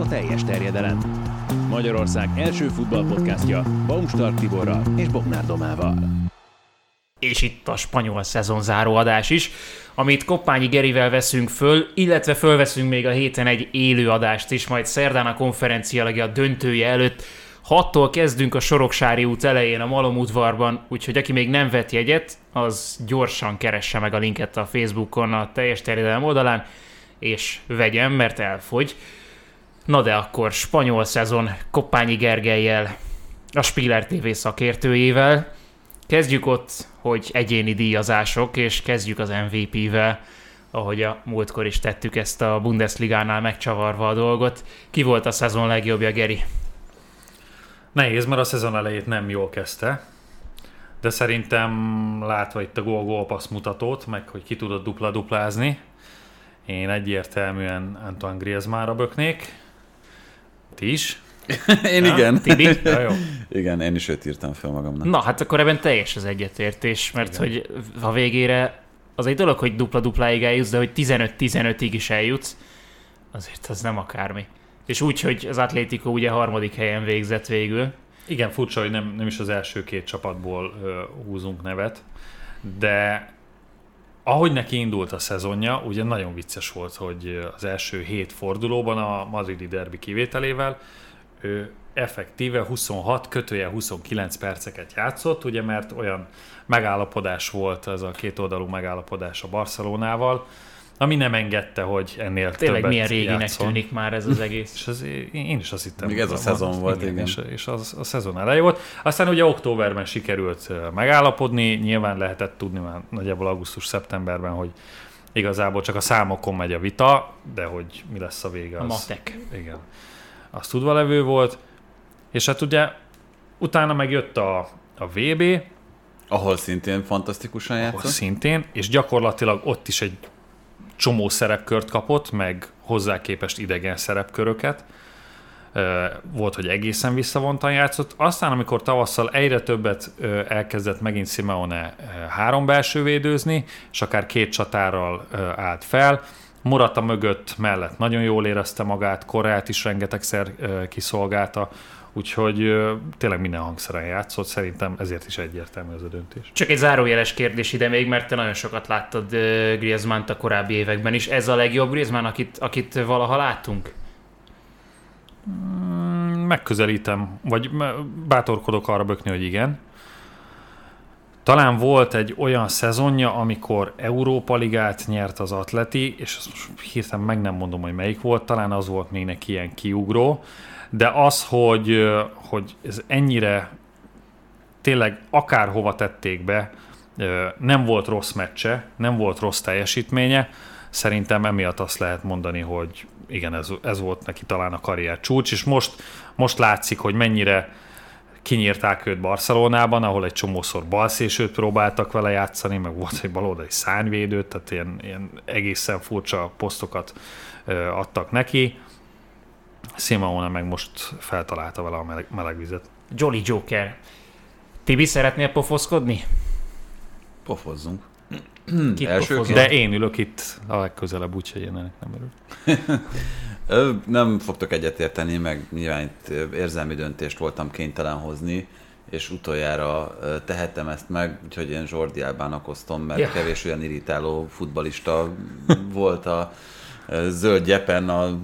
a teljes terjedelem. Magyarország első futballpodcastja Baumstark Tiborral és Bognár Domával. És itt a spanyol szezon záró adás is, amit Koppányi Gerivel veszünk föl, illetve fölveszünk még a héten egy élő adást is, majd szerdán a konferencia a döntője előtt. Hattól kezdünk a Soroksári út elején a Malom udvarban, úgyhogy aki még nem vett jegyet, az gyorsan keresse meg a linket a Facebookon a teljes terjedelem oldalán, és vegyem, mert elfogy. Na de akkor spanyol szezon Koppányi Gergelyel, a Spiller TV szakértőjével. Kezdjük ott, hogy egyéni díjazások, és kezdjük az MVP-vel, ahogy a múltkor is tettük ezt a Bundesligánál megcsavarva a dolgot. Ki volt a szezon legjobbja, Geri? Nehéz, mert a szezon elejét nem jól kezdte, de szerintem látva itt a gól gól mutatót, meg hogy ki tudott dupla-duplázni, én egyértelműen Antoine Griezmannra böknék. Ti is? én ja? igen. Tibi? Ja, jó. Igen, én is őt írtam fel magamnak. Na, hát akkor ebben teljes az egyetértés, mert igen. hogy a végére az egy dolog, hogy dupla-dupláig eljutsz, de hogy 15-15-ig is eljutsz, azért az nem akármi. És úgy, hogy az Atlético ugye harmadik helyen végzett végül. Igen, furcsa, hogy nem, nem is az első két csapatból ö, húzunk nevet, de ahogy neki indult a szezonja, ugye nagyon vicces volt, hogy az első hét fordulóban a madridi derbi kivételével ő effektíve 26, kötője 29 perceket játszott, ugye mert olyan megállapodás volt, ez a kétoldalú megállapodás a Barcelonával, ami nem engedte, hogy ennél Tényleg többet milyen réginek játszon. tűnik már ez az egész. és az, én is azt hittem. Még ez a szezon volt, igen. És, és az, a szezon eleje volt. Aztán ugye októberben sikerült megállapodni, nyilván lehetett tudni már nagyjából augusztus-szeptemberben, hogy igazából csak a számokon megy a vita, de hogy mi lesz a vége. Az, a matek. Igen. Az tudva levő volt. És hát ugye utána megjött a, a VB, ahol szintén fantasztikusan játszott. Ahol szintén, és gyakorlatilag ott is egy csomó szerepkört kapott, meg hozzá képest idegen szerepköröket. Volt, hogy egészen visszavontan játszott. Aztán, amikor tavasszal egyre többet elkezdett megint Simeone három belső védőzni, és akár két csatárral állt fel, Morata mögött mellett nagyon jól érezte magát, Koreát is rengetegszer kiszolgálta, Úgyhogy tényleg minden hangszeren játszott, szerintem ezért is egyértelmű ez a döntés. Csak egy zárójeles kérdés ide még, mert te nagyon sokat láttad Griezmann-t a korábbi években is. Ez a legjobb Griezmann, akit, akit valaha láttunk? Mm, megközelítem, vagy bátorkodok arra bökni, hogy igen. Talán volt egy olyan szezonja, amikor Európa Ligát nyert az Atleti, és hirtelen meg nem mondom, hogy melyik volt, talán az volt még neki ilyen kiugró, de az, hogy, hogy ez ennyire tényleg akárhova tették be, nem volt rossz meccse, nem volt rossz teljesítménye, szerintem emiatt azt lehet mondani, hogy igen, ez, ez volt neki talán a karrier csúcs, és most, most látszik, hogy mennyire kinyírták őt Barcelonában, ahol egy csomószor balszésőt próbáltak vele játszani, meg volt egy baloldali szányvédőt, tehát ilyen, ilyen egészen furcsa posztokat adtak neki. Simeone meg most feltalálta vele a meleg, meleg vizet. Jolly Joker. Tibi, szeretnél pofoszkodni? Pofozzunk. De én ülök itt a legközelebb, úgyhogy én ennek nem örül. nem fogtok egyetérteni, meg nyilván itt érzelmi döntést voltam kénytelen hozni, és utoljára tehettem ezt meg, úgyhogy én Zsordi Albának osztom, mert ja. kevés olyan irritáló futbalista volt a zöld gyepen a,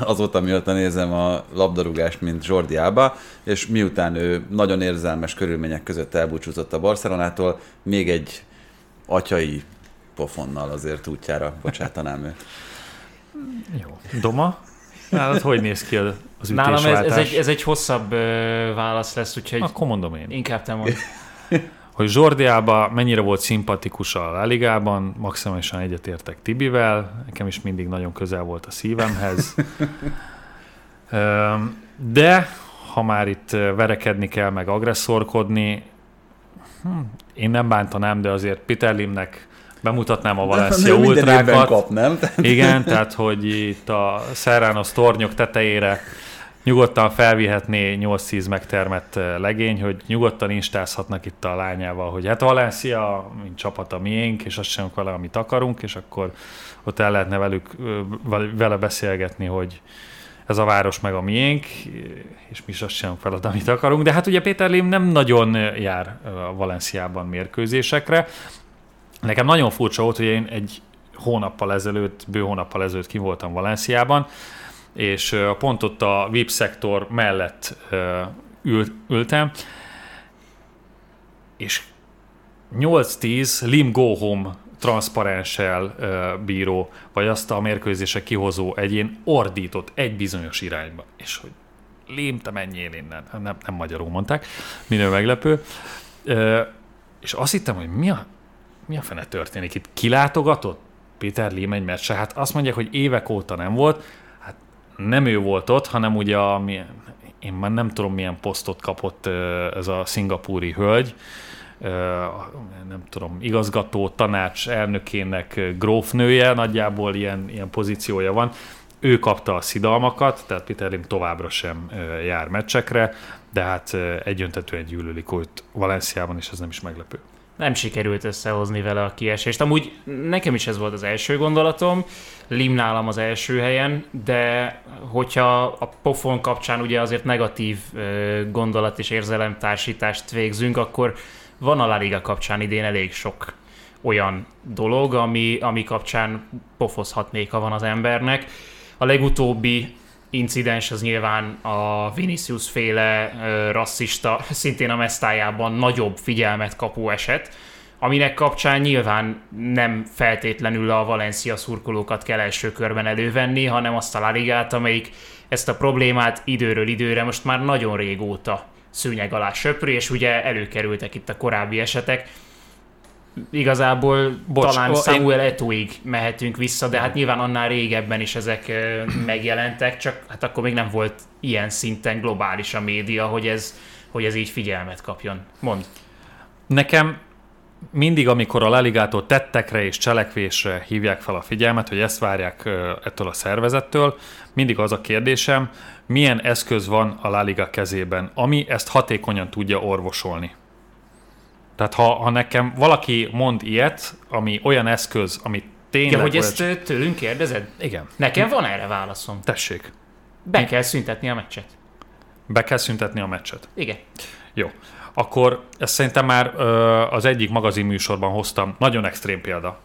azóta, mióta nézem a labdarúgást, mint Jordi Alba, és miután ő nagyon érzelmes körülmények között elbúcsúzott a Barcelonától, még egy atyai pofonnal azért útjára bocsátanám őt. Jó. Doma? Nálad hogy néz ki az ütésváltás? Nálam ez, ez, egy, ez egy hosszabb válasz lesz, úgyhogy... Akkor mondom én. Inkább te mondd. hogy Zsordiába mennyire volt szimpatikus a Láligában, maximálisan egyetértek Tibivel, nekem is mindig nagyon közel volt a szívemhez. De ha már itt verekedni kell, meg agresszorkodni, hm, én nem bántanám, de azért Peter Limnek bemutatnám a Valencia ultrákat. Kap, nem? Igen, tehát hogy itt a Serranos tornyok tetejére nyugodtan felvihetné 8-10 megtermett legény, hogy nyugodtan instázhatnak itt a lányával, hogy hát Valencia, mint csapat a miénk, és azt sem vele, amit akarunk, és akkor ott el lehetne velük, vele beszélgetni, hogy ez a város meg a miénk, és mi azt sem felad, amit akarunk. De hát ugye Péter Lim nem nagyon jár a Valenciában mérkőzésekre. Nekem nagyon furcsa volt, hogy én egy hónappal ezelőtt, bő hónappal ezelőtt ki voltam Valenciában, és pont ott a VIP szektor mellett ült, ültem, és 8-10 Lim Go Home transzparenssel bíró, vagy azt a mérkőzések kihozó egyén ordított egy bizonyos irányba. És hogy Lim, te menjél innen. Nem, nem magyarul mondták, minden meglepő. És azt hittem, hogy mi a, mi a fene történik itt? Kilátogatott Péter Lim egy meccse? Hát azt mondják, hogy évek óta nem volt. Nem ő volt ott, hanem ugye a, én már nem tudom milyen posztot kapott ez a szingapúri hölgy, nem tudom, igazgató tanács elnökének grófnője, nagyjából ilyen, ilyen pozíciója van. Ő kapta a szidalmakat, tehát Peter Lim továbbra sem jár meccsekre, de hát egyöntetően gyűlölik őt Valenciában, és ez nem is meglepő. Nem sikerült összehozni vele a kiesést. Amúgy nekem is ez volt az első gondolatom, Lim nálam az első helyen, de hogyha a pofon kapcsán ugye azért negatív gondolat és érzelemtársítást végzünk, akkor van a La Liga kapcsán idén elég sok olyan dolog, ami, ami kapcsán pofozhatnék, ha van az embernek. A legutóbbi incidens az nyilván a Vinicius féle rasszista, szintén a mesztájában nagyobb figyelmet kapó eset, aminek kapcsán nyilván nem feltétlenül a Valencia szurkolókat kell első körben elővenni, hanem azt a La Ligát, amelyik ezt a problémát időről időre most már nagyon régóta szőnyeg alá söpri, és ugye előkerültek itt a korábbi esetek. Igazából Bocs, talán Samuel én... Etoig mehetünk vissza, de hát nyilván annál régebben is ezek megjelentek, csak hát akkor még nem volt ilyen szinten globális a média, hogy ez, hogy ez így figyelmet kapjon. Mond. Nekem mindig, amikor a leligától tettekre és cselekvésre hívják fel a figyelmet, hogy ezt várják ettől a szervezettől, mindig az a kérdésem, milyen eszköz van a La Liga kezében, ami ezt hatékonyan tudja orvosolni. Tehát ha, ha nekem valaki mond ilyet, ami olyan eszköz, ami tényleg... Ja, hogy ezt egy... tőlünk kérdezed? Igen. Nekem van erre válaszom. Tessék. Be kell szüntetni a meccset. Be kell szüntetni a meccset. Igen. Jó. Akkor ezt szerintem már ö, az egyik magazinműsorban hoztam. Nagyon extrém példa.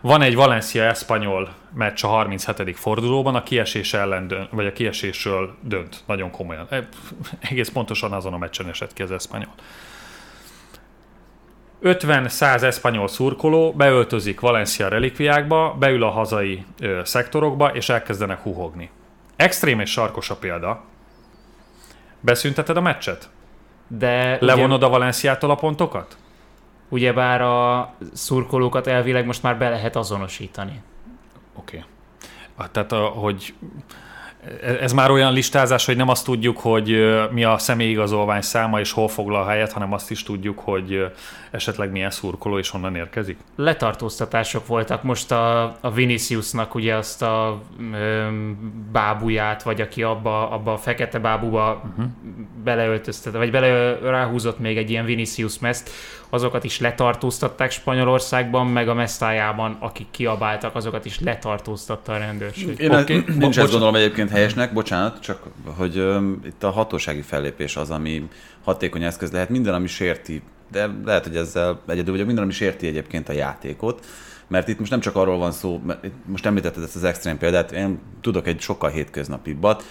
Van egy Valencia Espanyol meccs a 37. fordulóban, a kiesés ellen dönt, vagy a kiesésről dönt, nagyon komolyan. E, egész pontosan azon a meccsen esett ki az Espanyol. 50-100 eszpanyol szurkoló beöltözik Valencia relikviákba, beül a hazai ö, szektorokba, és elkezdenek huhogni. Extrém és sarkos a példa. Beszünteted a meccset? De Levonod ugye... a Valenciától a pontokat? ugyebár a szurkolókat elvileg most már be lehet azonosítani. Oké. Okay. Tehát, hogy ez már olyan listázás, hogy nem azt tudjuk, hogy mi a személyigazolvány száma és hol foglal helyet, hanem azt is tudjuk, hogy esetleg milyen szurkoló és honnan érkezik? Letartóztatások voltak most a, a Viniciusnak ugye azt a ö, bábuját, vagy aki abba, abba a fekete bábuba uh-huh. beleöltöztette, vagy bele ráhúzott még egy ilyen Vinicius meszt, azokat is letartóztatták Spanyolországban, meg a mesztájában, akik kiabáltak, azokat is letartóztatta a rendőrség. Én okay. nincs ezt gondolom egyébként helyesnek, bocsánat, csak hogy um, itt a hatósági fellépés az, ami hatékony eszköz lehet. Minden, ami sérti, de lehet, hogy ezzel egyedül vagyok, minden, ami sérti egyébként a játékot, mert itt most nem csak arról van szó, mert most említetted ezt az extrém példát, én tudok egy sokkal hétköznapibbat,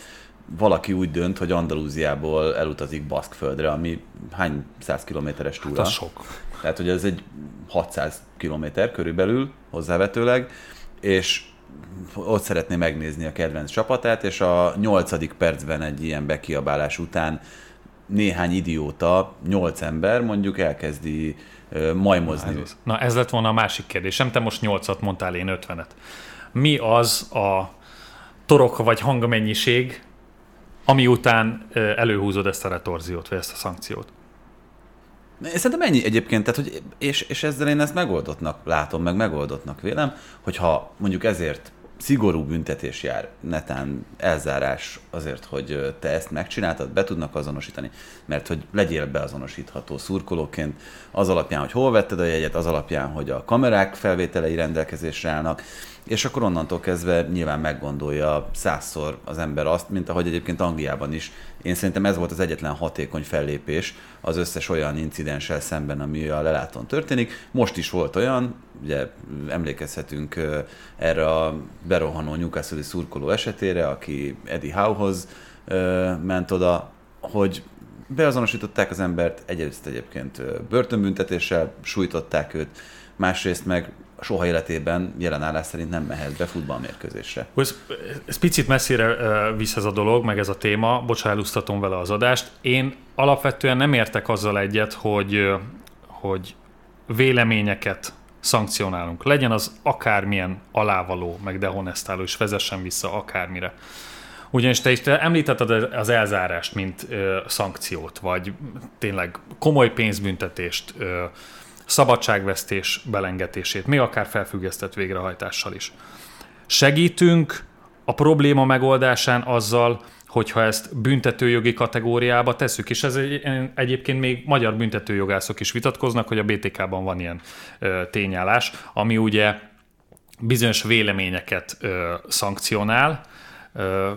valaki úgy dönt, hogy Andalúziából elutazik Baszkföldre, ami hány száz kilométeres túra? Hát az sok. Tehát, hogy ez egy 600 kilométer körülbelül hozzávetőleg, és ott szeretné megnézni a kedvenc csapatát, és a nyolcadik percben egy ilyen bekiabálás után néhány idióta, nyolc ember mondjuk elkezdi majmozni. Na ez, na ez lett volna a másik kérdésem, te most nyolcat mondtál, én ötvenet. Mi az a torok vagy hangmennyiség, ami után előhúzod ezt a retorziót, vagy ezt a szankciót. Szerintem ennyi egyébként, tehát, hogy, és, és ezzel én ezt megoldottnak látom, meg megoldottnak vélem, hogyha mondjuk ezért szigorú büntetés jár, netán elzárás azért, hogy te ezt megcsináltad, be tudnak azonosítani, mert hogy legyél beazonosítható szurkolóként, az alapján, hogy hol vetted a jegyet, az alapján, hogy a kamerák felvételei rendelkezésre állnak, és akkor onnantól kezdve nyilván meggondolja százszor az ember azt, mint ahogy egyébként Angliában is. Én szerintem ez volt az egyetlen hatékony fellépés az összes olyan incidenssel szemben, ami a lelátón történik. Most is volt olyan, ugye emlékezhetünk erre a berohanó Newcastle szurkoló esetére, aki Eddie Howehoz ment oda, hogy beazonosították az embert, egyrészt egyébként börtönbüntetéssel sújtották őt, másrészt meg soha életében jelen állás szerint nem mehet be futballmérkőzésre. Ez, ez picit messzire visz ez a dolog, meg ez a téma, bocsánat, vele az adást. Én alapvetően nem értek azzal egyet, hogy, hogy véleményeket szankcionálunk. Legyen az akármilyen alávaló, meg dehonestáló, és vezessen vissza akármire. Ugyanis te is te említetted az elzárást, mint ö, szankciót, vagy tényleg komoly pénzbüntetést, ö, szabadságvesztés belengetését, még akár felfüggesztett végrehajtással is. Segítünk a probléma megoldásán azzal, hogyha ezt büntetőjogi kategóriába tesszük, és ez egy, egyébként még magyar büntetőjogászok is vitatkoznak, hogy a BTK-ban van ilyen ö, tényállás, ami ugye bizonyos véleményeket ö, szankcionál. Ö,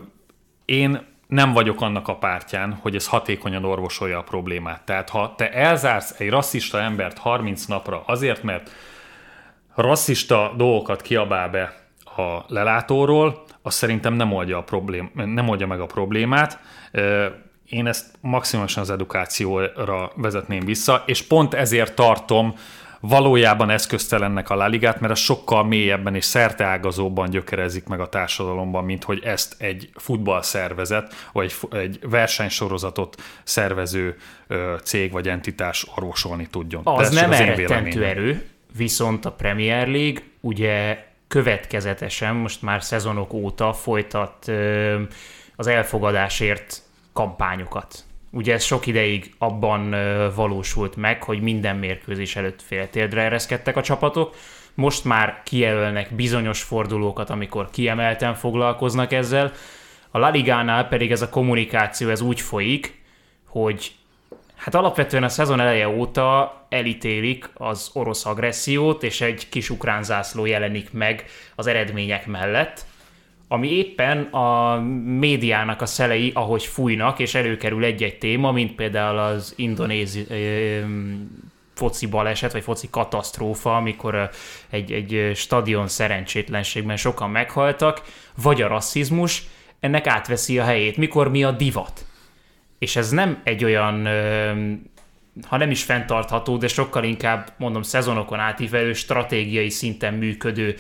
én nem vagyok annak a pártján, hogy ez hatékonyan orvosolja a problémát. Tehát ha te elzársz egy rasszista embert 30 napra azért, mert rasszista dolgokat kiabál be a lelátóról, az szerintem nem oldja, a problém, nem oldja meg a problémát. Én ezt maximálisan az edukációra vezetném vissza, és pont ezért tartom valójában eszköztelennek a Laligát, mert ez sokkal mélyebben és szerteágazóban gyökerezik meg a társadalomban, mint hogy ezt egy futballszervezet, vagy egy, versenysorozatot szervező cég vagy entitás orvosolni tudjon. Az nem elrettentő erő, viszont a Premier League ugye következetesen, most már szezonok óta folytat az elfogadásért kampányokat. Ugye ez sok ideig abban valósult meg, hogy minden mérkőzés előtt féltérdre ereszkedtek a csapatok. Most már kijelölnek bizonyos fordulókat, amikor kiemelten foglalkoznak ezzel. A La Ligánál pedig ez a kommunikáció ez úgy folyik, hogy hát alapvetően a szezon eleje óta elítélik az orosz agressziót, és egy kis ukrán zászló jelenik meg az eredmények mellett ami éppen a médiának a szelei, ahogy fújnak, és előkerül egy-egy téma, mint például az indonézi foci baleset, vagy foci katasztrófa, amikor egy, egy stadion szerencsétlenségben sokan meghaltak, vagy a rasszizmus, ennek átveszi a helyét, mikor mi a divat. És ez nem egy olyan, ha nem is fenntartható, de sokkal inkább, mondom, szezonokon átívelő, stratégiai szinten működő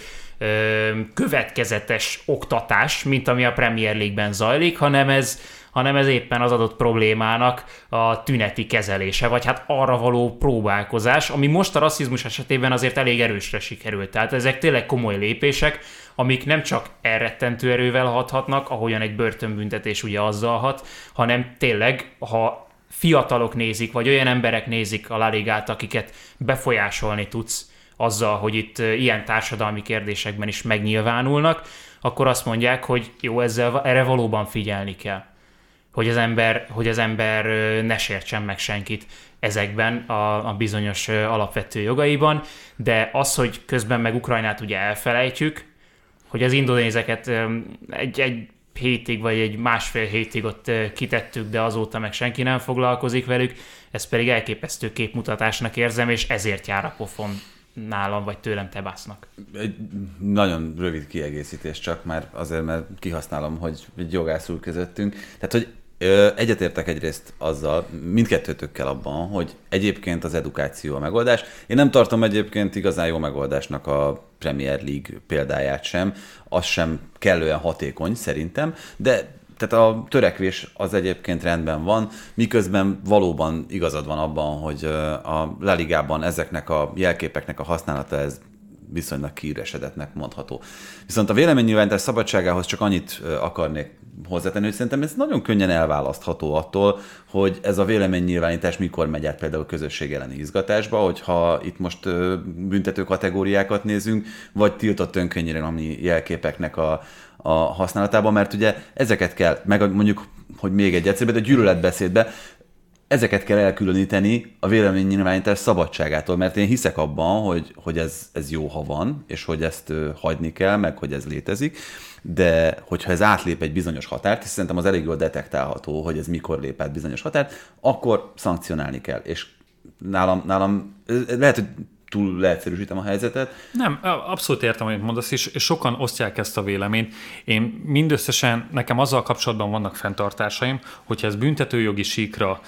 következetes oktatás, mint ami a Premier League-ben zajlik, hanem ez, hanem ez éppen az adott problémának a tüneti kezelése, vagy hát arra való próbálkozás, ami most a rasszizmus esetében azért elég erősre sikerült. Tehát ezek tényleg komoly lépések, amik nem csak elrettentő erővel hathatnak, ahogyan egy börtönbüntetés ugye azzal hat, hanem tényleg, ha fiatalok nézik, vagy olyan emberek nézik a Laligát, akiket befolyásolni tudsz, azzal, hogy itt ilyen társadalmi kérdésekben is megnyilvánulnak, akkor azt mondják, hogy jó, ezzel, erre valóban figyelni kell. Hogy az ember, hogy az ember ne sértsen meg senkit ezekben a, a bizonyos alapvető jogaiban, de az, hogy közben meg Ukrajnát ugye elfelejtjük, hogy az indonézeket egy, egy hétig vagy egy másfél hétig ott kitettük, de azóta meg senki nem foglalkozik velük, ez pedig elképesztő képmutatásnak érzem, és ezért jár a pofon nálam vagy tőlem tebásznak. Egy nagyon rövid kiegészítés csak, már azért, mert kihasználom, hogy jogász úr közöttünk. Tehát, hogy egyetértek egyrészt azzal, mindkettőtökkel abban, hogy egyébként az edukáció a megoldás. Én nem tartom egyébként igazán jó megoldásnak a Premier League példáját sem, az sem kellően hatékony szerintem, de tehát a törekvés az egyébként rendben van, miközben valóban igazad van abban, hogy a La Ligában ezeknek a jelképeknek a használata ez viszonylag kiüresedetnek mondható. Viszont a véleménynyilvánítás szabadságához csak annyit akarnék hozzátenni, hogy szerintem ez nagyon könnyen elválasztható attól, hogy ez a véleménynyilvánítás mikor megy át például közösség elleni izgatásba, hogyha itt most büntető kategóriákat nézünk, vagy tiltott ami jelképeknek a, a használatában, mert ugye ezeket kell, meg mondjuk, hogy még egy egyszerűbb, a gyűlöletbeszédbe ezeket kell elkülöníteni a véleménynyilvánítás szabadságától, mert én hiszek abban, hogy, hogy ez, ez jó, ha van, és hogy ezt hagyni kell, meg hogy ez létezik, de hogyha ez átlép egy bizonyos határt, és szerintem az elég jól detektálható, hogy ez mikor lép át bizonyos határt, akkor szankcionálni kell. És nálam, nálam lehet, hogy túl leegyszerűsítem a helyzetet. Nem, abszolút értem, amit mondasz, és sokan osztják ezt a véleményt. Én mindösszesen, nekem azzal kapcsolatban vannak fenntartásaim, hogyha ez büntetőjogi síkra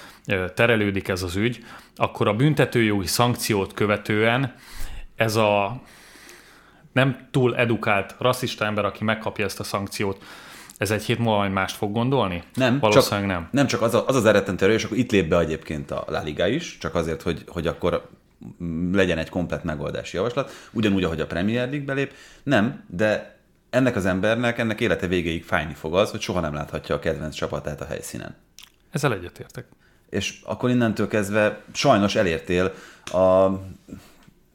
terelődik ez az ügy, akkor a büntetőjogi szankciót követően ez a nem túl edukált rasszista ember, aki megkapja ezt a szankciót, ez egy hét múlva majd mást fog gondolni? Nem. Valószínűleg csak, nem. Nem, csak az, a, az az eredetentő és akkor itt lép be egyébként a La Liga is, csak azért, hogy, hogy akkor legyen egy komplet megoldási javaslat, ugyanúgy, ahogy a Premier League belép. Nem, de ennek az embernek, ennek élete végéig fájni fog az, hogy soha nem láthatja a kedvenc csapatát a helyszínen. Ezzel egyetértek. És akkor innentől kezdve sajnos elértél a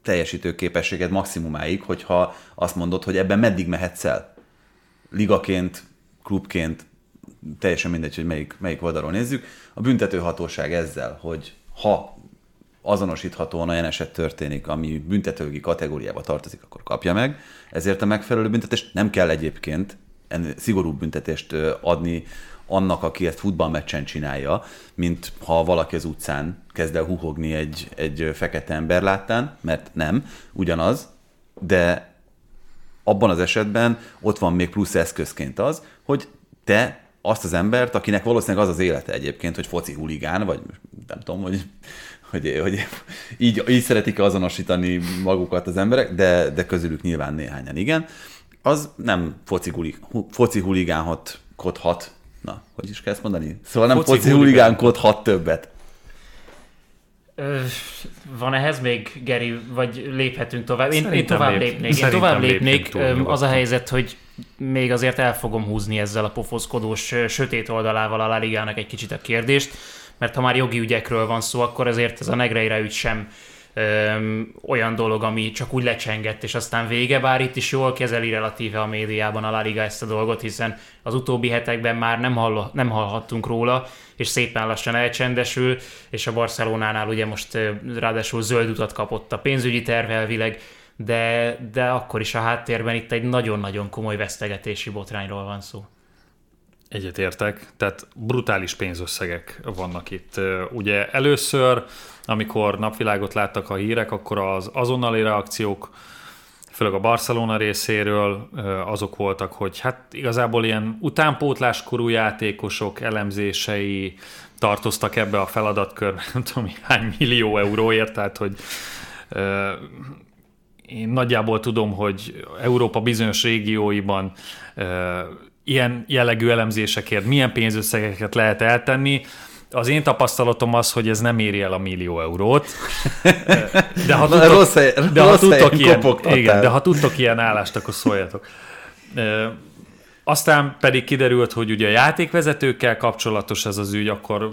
teljesítő képességed maximumáig, hogyha azt mondod, hogy ebben meddig mehetsz el. Ligaként, klubként, teljesen mindegy, hogy melyik, melyik oldalról nézzük. A büntetőhatóság ezzel, hogy ha azonosíthatóan olyan eset történik, ami büntetőgi kategóriába tartozik, akkor kapja meg. Ezért a megfelelő büntetést nem kell egyébként szigorúbb büntetést adni annak, aki ezt futballmeccsen csinálja, mint ha valaki az utcán kezd el huhogni egy, egy fekete ember láttán, mert nem, ugyanaz, de abban az esetben ott van még plusz eszközként az, hogy te azt az embert, akinek valószínűleg az az élete egyébként, hogy foci huligán, vagy nem tudom, hogy hogy, hogy így, így szeretik azonosítani magukat az emberek, de, de közülük nyilván néhányan igen, az nem foci, hulig, foci huligánkodhat, na, hogy is kell ezt mondani? Szóval nem foci, foci huligánkodhat többet. Van ehhez még, Geri, vagy léphetünk tovább? Én, én tovább lép, lépnék. Én tovább lépnék. Az a helyzet, hogy még azért el fogom húzni ezzel a pofoszkodós sötét oldalával a La Ligának egy kicsit a kérdést mert ha már jogi ügyekről van szó, akkor azért ez a Negreira ügy sem öm, olyan dolog, ami csak úgy lecsengett, és aztán vége, bár itt is jól kezeli relatíve a médiában a La Liga ezt a dolgot, hiszen az utóbbi hetekben már nem, hall, nem hallhattunk róla, és szépen lassan elcsendesül, és a Barcelonánál ugye most ráadásul zöld utat kapott a pénzügyi terv elvileg, de, de akkor is a háttérben itt egy nagyon-nagyon komoly vesztegetési botrányról van szó. Egyetértek, tehát brutális pénzösszegek vannak itt. Ugye először, amikor napvilágot láttak a hírek, akkor az azonnali reakciók, főleg a Barcelona részéről azok voltak, hogy hát igazából ilyen utánpótláskorú játékosok elemzései tartoztak ebbe a feladatkörbe, nem tudom, hány millió euróért, tehát hogy én nagyjából tudom, hogy Európa bizonyos régióiban ilyen jellegű elemzésekért milyen pénzösszegeket lehet eltenni. Az én tapasztalatom az, hogy ez nem éri el a millió eurót. De ha tudtok, rossz hely, de ha tudtok ilyen, igen, de ha tudtok ilyen állást, akkor szóljatok. Aztán pedig kiderült, hogy ugye a játékvezetőkkel kapcsolatos ez az ügy, akkor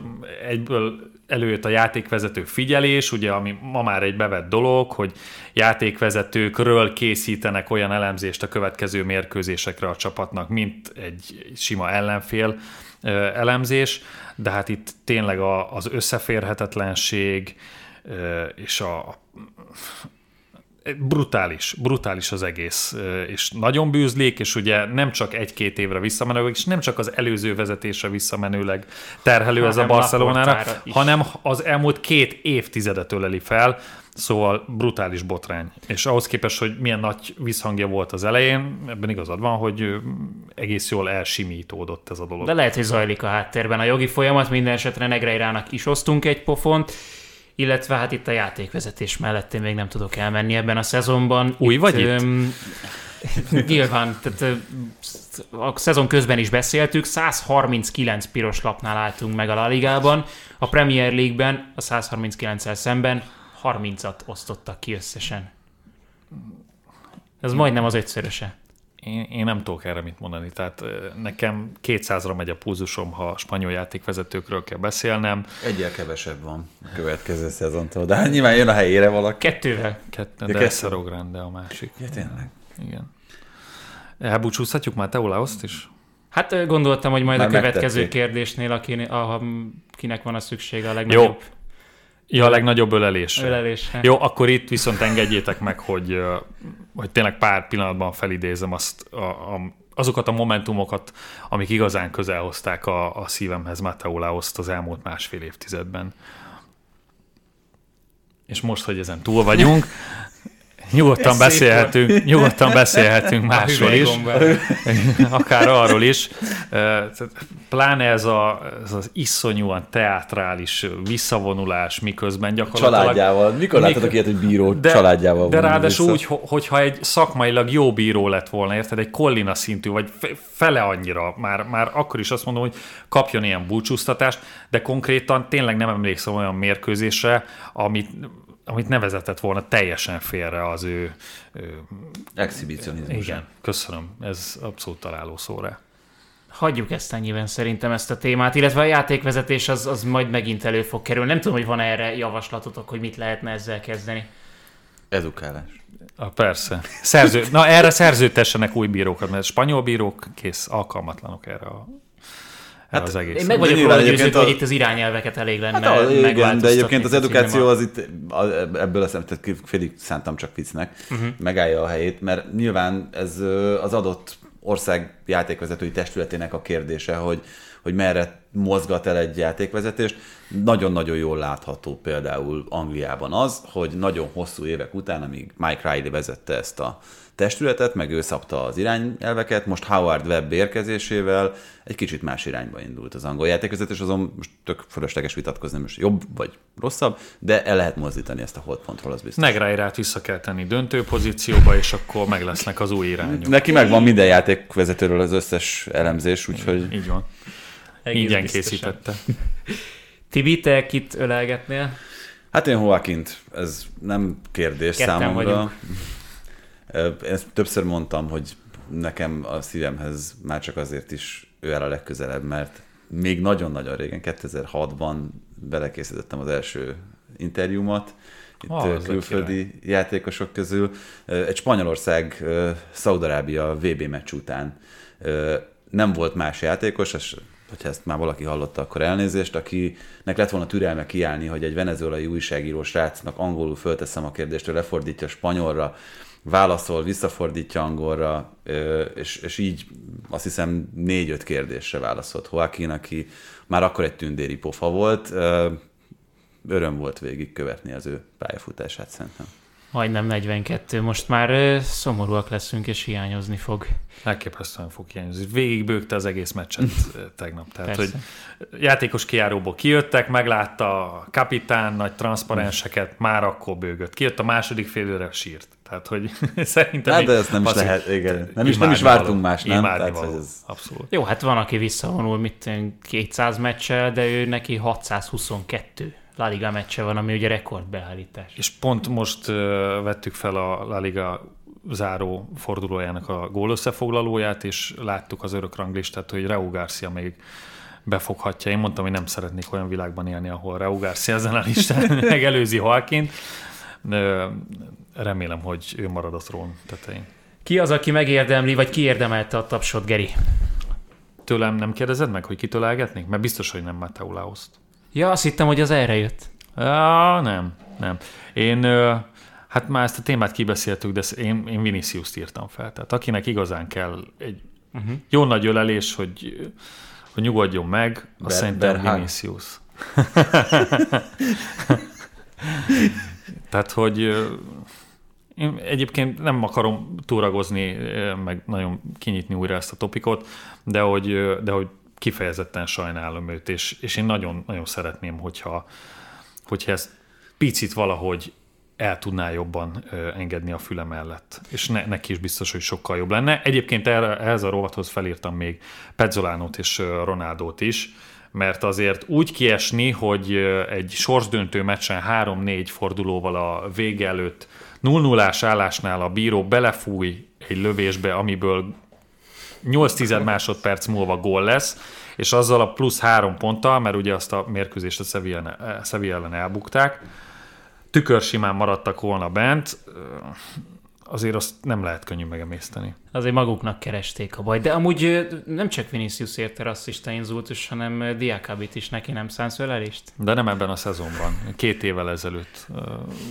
egyből előjött a játékvezető figyelés, ugye, ami ma már egy bevett dolog, hogy játékvezetőkről készítenek olyan elemzést a következő mérkőzésekre a csapatnak, mint egy sima ellenfél elemzés, de hát itt tényleg az összeférhetetlenség és a brutális, brutális az egész, és nagyon bűzlék, és ugye nem csak egy-két évre visszamenőleg, és nem csak az előző vezetésre visszamenőleg terhelő ez a Barcelonára, hanem az elmúlt két évtizedet öleli fel, Szóval brutális botrány. És ahhoz képest, hogy milyen nagy visszhangja volt az elején, ebben igazad van, hogy egész jól elsimítódott ez a dolog. De lehet, hogy zajlik a háttérben a jogi folyamat, minden esetre Negreirának is osztunk egy pofont, illetve hát itt a játékvezetés mellett én még nem tudok elmenni ebben a szezonban. Új itt, vagy itt? Öm, nyilván, tehát a szezon közben is beszéltük, 139 piros lapnál álltunk meg a La Ligában, a Premier League-ben a 139-el szemben 30-at osztottak ki összesen. Ez majdnem az ötszöröse én, én nem tudok erre mit mondani. Tehát nekem 200-ra megy a pulzusom, ha spanyol játékvezetőkről kell beszélnem. Egyel kevesebb van a következő szezontól, de hát nyilván jön a helyére valaki. Kettővel. Kettő, de Esszero Grande a másik. Ja, tényleg. Igen. Elbúcsúzhatjuk már Teolaoszt is? Hát gondoltam, hogy majd Már a következő megtették. kérdésnél, akinek, akinek van a szüksége a legnagyobb Ja, a legnagyobb ölelés. ölelésre. Jó, akkor itt viszont engedjétek meg, hogy, hogy tényleg pár pillanatban felidézem azt a, a, azokat a momentumokat, amik igazán közel hozták a, a szívemhez Mateuláoszt az elmúlt másfél évtizedben. És most, hogy ezen túl vagyunk, nyugodtan Ez beszélhetünk, nyugodtan beszélhetünk másról is, akár arról is. Pláne ez, a, ez az iszonyúan teátrális visszavonulás, miközben gyakorlatilag... Családjával. Mikor Mik- láttatok ilyet, hogy bíró de, családjával De ráadásul úgy, ho- hogyha egy szakmailag jó bíró lett volna, érted, egy kollina szintű, vagy fe- fele annyira, már, már akkor is azt mondom, hogy kapjon ilyen búcsúztatást, de konkrétan tényleg nem emlékszem olyan mérkőzésre, amit, amit ne vezetett volna teljesen félre az ő... ő Exhibicionizmus. igen, köszönöm, ez abszolút találó szó rá. Hagyjuk ezt ennyiben szerintem ezt a témát, illetve a játékvezetés az, az majd megint elő fog kerülni. Nem tudom, hogy van erre javaslatotok, hogy mit lehetne ezzel kezdeni. Edukálás. Ah, persze. Szerző, na erre szerződtessenek új bírókat, mert spanyol bírók kész, alkalmatlanok erre, a, erre az egész. Én meg vagyok róla győződve, hogy a- itt az irányelveket elég lenne Hát, igen, de egyébként az edukáció az itt ebből a szempontból félig szántam csak viccnek, uh-huh. megállja a helyét, mert nyilván ez az adott ország játékvezetői testületének a kérdése, hogy, hogy merre mozgat el egy játékvezetést. Nagyon-nagyon jól látható például Angliában az, hogy nagyon hosszú évek után, amíg Mike Riley vezette ezt a testületet, meg ő szabta az irányelveket, most Howard Webb érkezésével egy kicsit más irányba indult az angol játékvezetés, azon most tök fölösleges vitatkozni, most jobb vagy rosszabb, de el lehet mozdítani ezt a holdpontról, az biztos. Negreirát vissza kell tenni döntő pozícióba, és akkor meg lesznek az új irányok. Neki megvan minden játékvezetőről az összes elemzés, úgyhogy Így van. Egész Ingyen készítette. Tibi, te kit ölelgetnél? hát én Joaquint, ez nem kérdés Ketten számomra. vagyunk. Ezt többször mondtam, hogy nekem a szívemhez már csak azért is ő áll a legközelebb, mert még nagyon-nagyon régen, 2006-ban belekészítettem az első interjúmat, itt Ah, külföldi játékosok közül. Egy Spanyolország Szaudarábia VB meccs után nem volt más játékos, és hogyha ezt már valaki hallotta, akkor elnézést, akinek lett volna türelme kiállni, hogy egy venezuelai újságíró srácnak angolul fölteszem a kérdést, ő lefordítja spanyolra, válaszol, visszafordítja angolra, és, és így azt hiszem négy-öt kérdésre válaszolt Joaquin, aki már akkor egy tündéri pofa volt. Öröm volt végig követni az ő pályafutását szerintem. Majdnem 42, most már szomorúak leszünk, és hiányozni fog. Elképesztően fog hiányozni. Végigbőgte az egész meccset tegnap. Tehát, Persze. hogy játékos kijáróból kijöttek, meglátta a kapitán nagy transzparenseket, már akkor bőgött. Kijött a második félőre, sírt. Tehát, hogy szerintem... Hát, de ezt nem is lehet, igen. Nem is, nem is vártunk való. más, nem? Tehát, való. ez... Abszolút. Jó, hát van, aki visszavonul, mit tudom, 200 meccsel, de ő neki 622 La Liga meccse van, ami ugye rekordbeállítás. És pont most vettük fel a La Liga záró fordulójának a gól összefoglalóját, és láttuk az örök ranglistát, hogy Raúl Garcia még befoghatja. Én mondtam, hogy nem szeretnék olyan világban élni, ahol Raúl Garcia ezen a listán megelőzi. De remélem, hogy ő marad a trón tetején. Ki az, aki megérdemli, vagy ki érdemelte a tapsot, Geri? Tőlem nem kérdezed meg, hogy kitől elgetnék? Mert biztos, hogy nem Mateu Laoszt. Ja, azt hittem, hogy az erre jött. Ah, nem, nem. Én, hát már ezt a témát kibeszéltük, de én, én Vinicius-t írtam fel. Tehát akinek igazán kell egy uh-huh. jó nagy ölelés, hogy, hogy nyugodjon meg, azt Ber- szerintem Berhag. Vinicius. Tehát, hogy én egyébként nem akarom túragozni, meg nagyon kinyitni újra ezt a topikot, de hogy, de hogy kifejezetten sajnálom őt, és, és én nagyon, nagyon szeretném, hogyha, hogyha ezt picit valahogy el tudná jobban engedni a füle mellett. És ne, neki is biztos, hogy sokkal jobb lenne. Egyébként erre, ehhez a rovathoz felírtam még Pezzolánót és Ronaldót is, mert azért úgy kiesni, hogy egy sorsdöntő meccsen 3-4 fordulóval a vége előtt 0 0 állásnál a bíró belefúj egy lövésbe, amiből 8 másodperc múlva gól lesz, és azzal a plusz három ponttal, mert ugye azt a mérkőzést a Sevilla ellen elbukták, tükörsimán maradtak volna bent, azért azt nem lehet könnyű megemészteni. Azért maguknak keresték a baj. De amúgy ö, nem csak Vinicius érte rasszista inzultus, hanem Diakabit is neki nem szánsz ölelést? De nem ebben a szezonban. Két évvel ezelőtt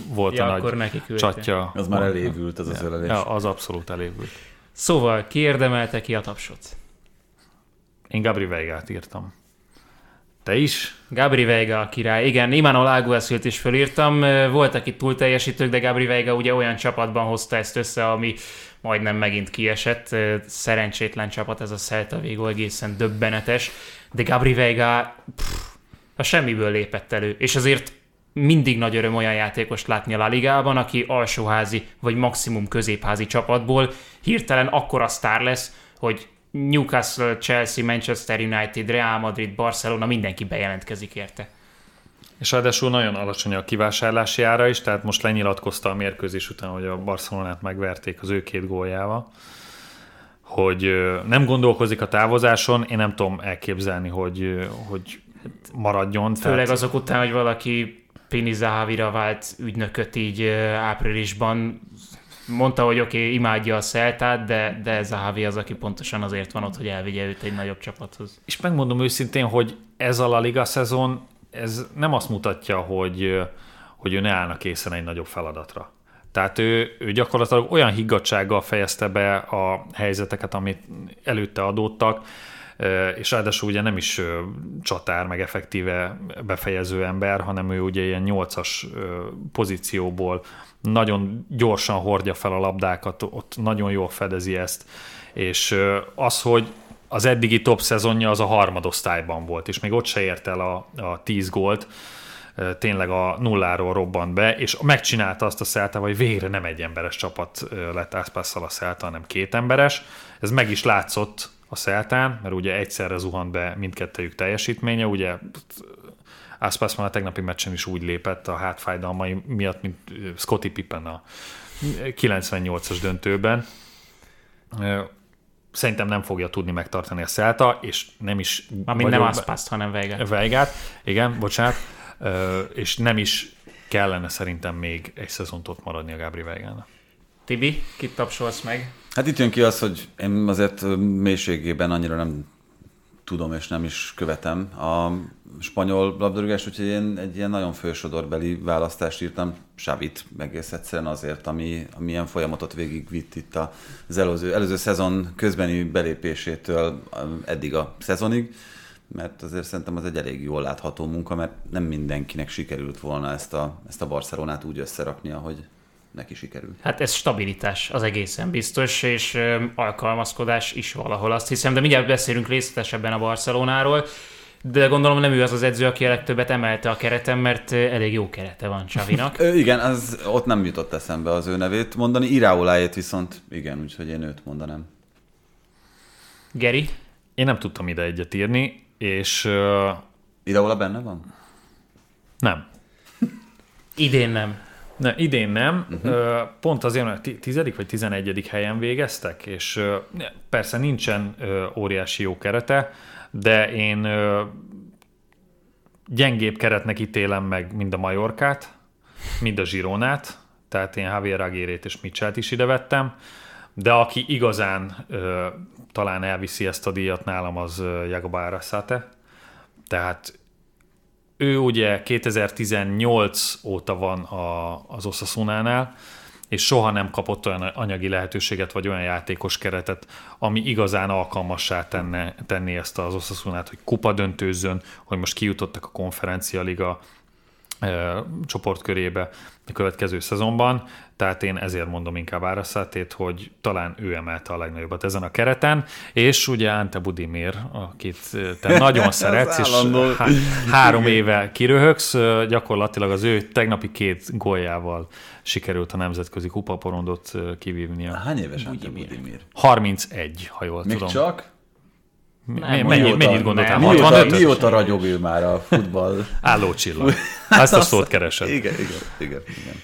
volt Ja, a akkor nagy neki küldte. csatja. Az már elévült, az az ja, ölelés. ja, az abszolút elévült. Szóval ki érdemelte ki a tapsot? Én Gabri Veigát írtam. Te is? Gabri Veiga a király. Igen, Imanol Alguacil-t is fölírtam. Voltak itt túlteljesítők, de Gabri Veiga ugye olyan csapatban hozta ezt össze, ami majdnem megint kiesett. Szerencsétlen csapat ez a Celta Vigo, egészen döbbenetes. De Gabri Veiga pff, a semmiből lépett elő. És azért mindig nagy öröm olyan játékost látni a La Ligában, aki alsóházi vagy maximum középházi csapatból hirtelen akkora sztár lesz, hogy Newcastle, Chelsea, Manchester United, Real Madrid, Barcelona, mindenki bejelentkezik érte. És ráadásul nagyon alacsony a kivásárlási ára is, tehát most lenyilatkozta a mérkőzés után, hogy a Barcelonát megverték az ő két góljával, hogy nem gondolkozik a távozáson, én nem tudom elképzelni, hogy, hogy maradjon. Főleg tehát- azok után, hogy valaki Pini Zahavira vált ügynököt így áprilisban, mondta, hogy oké, okay, imádja a Celtát, de, de Zahavi az, aki pontosan azért van ott, hogy elvigye őt egy nagyobb csapathoz. És megmondom őszintén, hogy ez a La Liga szezon, ez nem azt mutatja, hogy, hogy ő ne állna készen egy nagyobb feladatra. Tehát ő, ő gyakorlatilag olyan higgadsággal fejezte be a helyzeteket, amit előtte adódtak, és ráadásul ugye nem is csatár, meg effektíve befejező ember, hanem ő ugye ilyen nyolcas pozícióból nagyon gyorsan hordja fel a labdákat, ott nagyon jól fedezi ezt, és az, hogy az eddigi top szezonja az a harmadosztályban volt, és még ott se ért el a, a 10 gólt, tényleg a nulláról robbant be, és megcsinálta azt a Celta, hogy végre nem egy emberes csapat lett Ászpásszal a Celta, hanem két emberes. Ez meg is látszott a Celtán, mert ugye egyszerre zuhant be mindkettőjük teljesítménye, ugye Ászpász már a tegnapi meccsen is úgy lépett a hátfájdalmai miatt, mint ö, Scotty Pippen a 98-as döntőben. Ö, Szerintem nem fogja tudni megtartani a Celta, és nem is... Amint nem Aspaszt, hanem Veigát. Veigát, igen, bocsánat, és nem is kellene szerintem még egy szezont ott maradni a Gábri Veigának. Tibi, kit tapsolsz meg? Hát itt jön ki az, hogy én azért mélységében annyira nem tudom és nem is követem a spanyol labdarúgást, úgyhogy én egy ilyen nagyon fősodorbeli választást írtam, Savit egész egyszerűen azért, ami, ami ilyen folyamatot végigvitt itt az előző, előző szezon közbeni belépésétől eddig a szezonig, mert azért szerintem az egy elég jól látható munka, mert nem mindenkinek sikerült volna ezt a, ezt a Barcelonát úgy összerakni, ahogy neki sikerült. Hát ez stabilitás, az egészen biztos, és ö, alkalmazkodás is valahol azt hiszem, de mindjárt beszélünk részletesebben a Barcelonáról, de gondolom nem ő az az edző, aki a legtöbbet emelte a keretem, mert elég jó kerete van Csavinak. Igen, az, ott nem jutott eszembe az ő nevét mondani, Iraolájét viszont igen, úgyhogy én őt mondanám. Geri? Én nem tudtam ide egyet írni, és ö, Iraola benne van? nem. Idén nem. Ne, idén nem, uh-huh. pont azért, mert ti- tizedik vagy tizenegyedik helyen végeztek, és persze nincsen óriási jó kerete, de én gyengébb keretnek ítélem meg mind a Majorkát, mind a Zsironát, tehát én Javier Aguirre-t és Mitchell-t is ide vettem, de aki igazán ö, talán elviszi ezt a díjat nálam, az ö, Jagoba Arrasate. Tehát ő ugye 2018 óta van a, az Osasunánál, és soha nem kapott olyan anyagi lehetőséget, vagy olyan játékos keretet, ami igazán alkalmassá tenne, tenni ezt az Osasunát, hogy kupa döntőzzön, hogy most kijutottak a konferencia liga csoportkörébe a következő szezonban, tehát én ezért mondom inkább Áraszátét, hogy talán ő emelte a legnagyobbat ezen a kereten, és ugye Ante Budimir, akit te nagyon szeretsz, és há- három éve kiröhögsz, gyakorlatilag az ő tegnapi két góljával sikerült a nemzetközi kupaporondot kivívnia. Hány éves Ante Budimir? 31, ha jól Még tudom. csak? Nem, mennyi, mióta- mennyit gondoltál? Mióta, 65 mióta ragyog ő már a futball? Álló csillag. Ezt a szót keresed. igen, igen, igen, igen.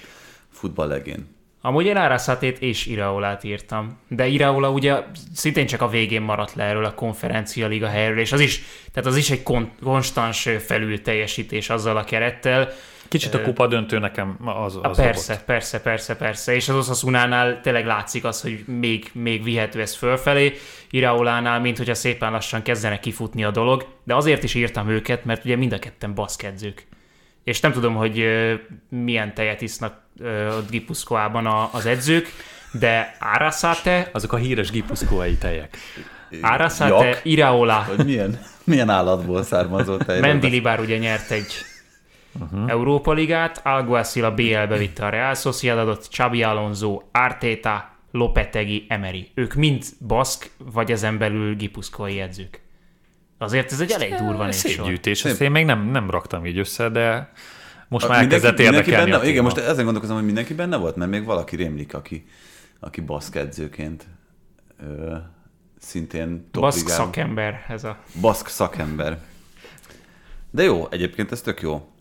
Futballlegén. Amúgy én Arasatét és Iraolát írtam, de Iraola ugye szintén csak a végén maradt le erről a konferencia liga helyről, és az is, tehát az is egy kon- konstans felül teljesítés azzal a kerettel. Kicsit a kupa döntő nekem az, az persze, dobott. persze, persze, persze. És az Osasunánál tényleg látszik az, hogy még, még vihető ez fölfelé. Iraolánál, mint hogyha szépen lassan kezdene kifutni a dolog. De azért is írtam őket, mert ugye mind a ketten baszkedzők. És nem tudom, hogy milyen tejet isznak ott Gipuszkoában az edzők, de Arasate... Azok a híres gipuszkoai tejek. Arasate, Iraola. Hogy milyen, milyen állatból származó tej. Mendilibár ugye nyert egy uh-huh. Európa Ligát, Alguacil a BL-be vitte a Real Sociedadot, Xabi Alonso, Arteta, Lopetegi, Emery. Ők mind baszk, vagy ezen belül gipuszkói edzők. Azért ez egy elég durva névsor. gyűjtés, ezt én még nem, nem raktam így össze, de most már elkezdett érdekelni benne, Igen, most ezen gondolkozom, hogy mindenki benne volt, mert még valaki rémlik, aki, aki baszk edzőként ö, szintén top Baszk ligán. szakember ez a... Baszk szakember. De jó, egyébként ez tök jó.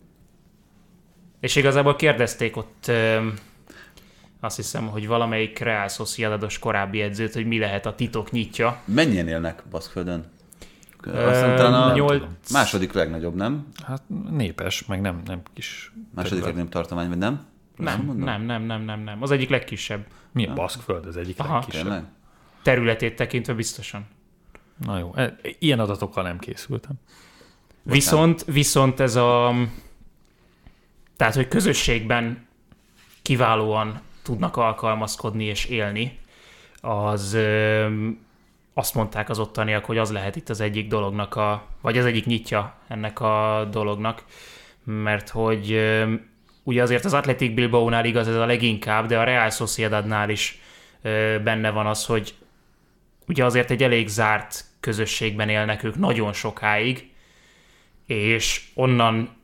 És igazából kérdezték ott azt hiszem, hogy valamelyik Real Sociedados korábbi edzőt, hogy mi lehet a titok nyitja. Mennyien élnek Baszkföldön? Azt talán a nyolc... második legnagyobb, nem? Hát népes, meg nem, nem kis. Második legnagyobb tartomány, vagy nem? Nem, nem, nem, nem, nem, nem, nem. Az egyik legkisebb. Mi a Baszkföld az egyik Aha. legkisebb? Tényleg? Területét tekintve biztosan. Na jó, e, ilyen adatokkal nem készültem. Viszont, viszont ez a... Tehát, hogy közösségben kiválóan tudnak alkalmazkodni és élni, az azt mondták az ottaniak, hogy az lehet itt az egyik dolognak a, vagy az egyik nyitja ennek a dolognak, mert hogy ugye azért az Athletic Bilbao-nál igaz ez a leginkább, de a Real Sociedadnál is benne van az, hogy ugye azért egy elég zárt közösségben élnek ők nagyon sokáig, és onnan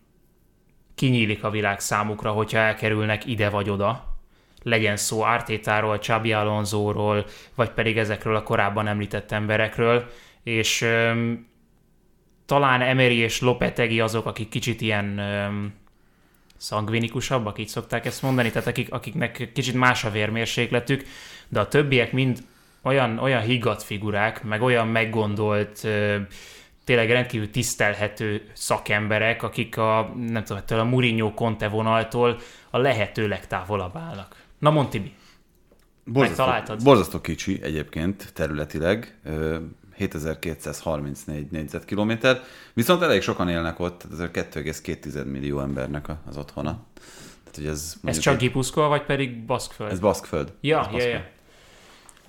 kinyílik a világ számukra, hogyha elkerülnek ide vagy oda, legyen szó Ártétáról, Csabi Alonzóról, vagy pedig ezekről a korábban említett emberekről, és öm, talán Emery és Lopetegi azok, akik kicsit ilyen öm, szangvinikusabbak, így szokták ezt mondani, tehát akik, akiknek kicsit más a vérmérsékletük, de a többiek mind olyan, olyan higgadt figurák, meg olyan meggondolt, ö, tényleg rendkívül tisztelhető szakemberek, akik a, nem tudom, a Mourinho Conte vonaltól a lehető legtávolabb állnak. Na mondd Tibi. Borzasztó, borzasztó kicsi egyébként területileg, 7234 négyzetkilométer, viszont elég sokan élnek ott, ez 2,2 millió embernek az otthona. Tehát, hogy ez, ez csak egy... Gipuszkol, vagy pedig Baszkföld? Ez Baszkföld. Ja, ez ja, ja.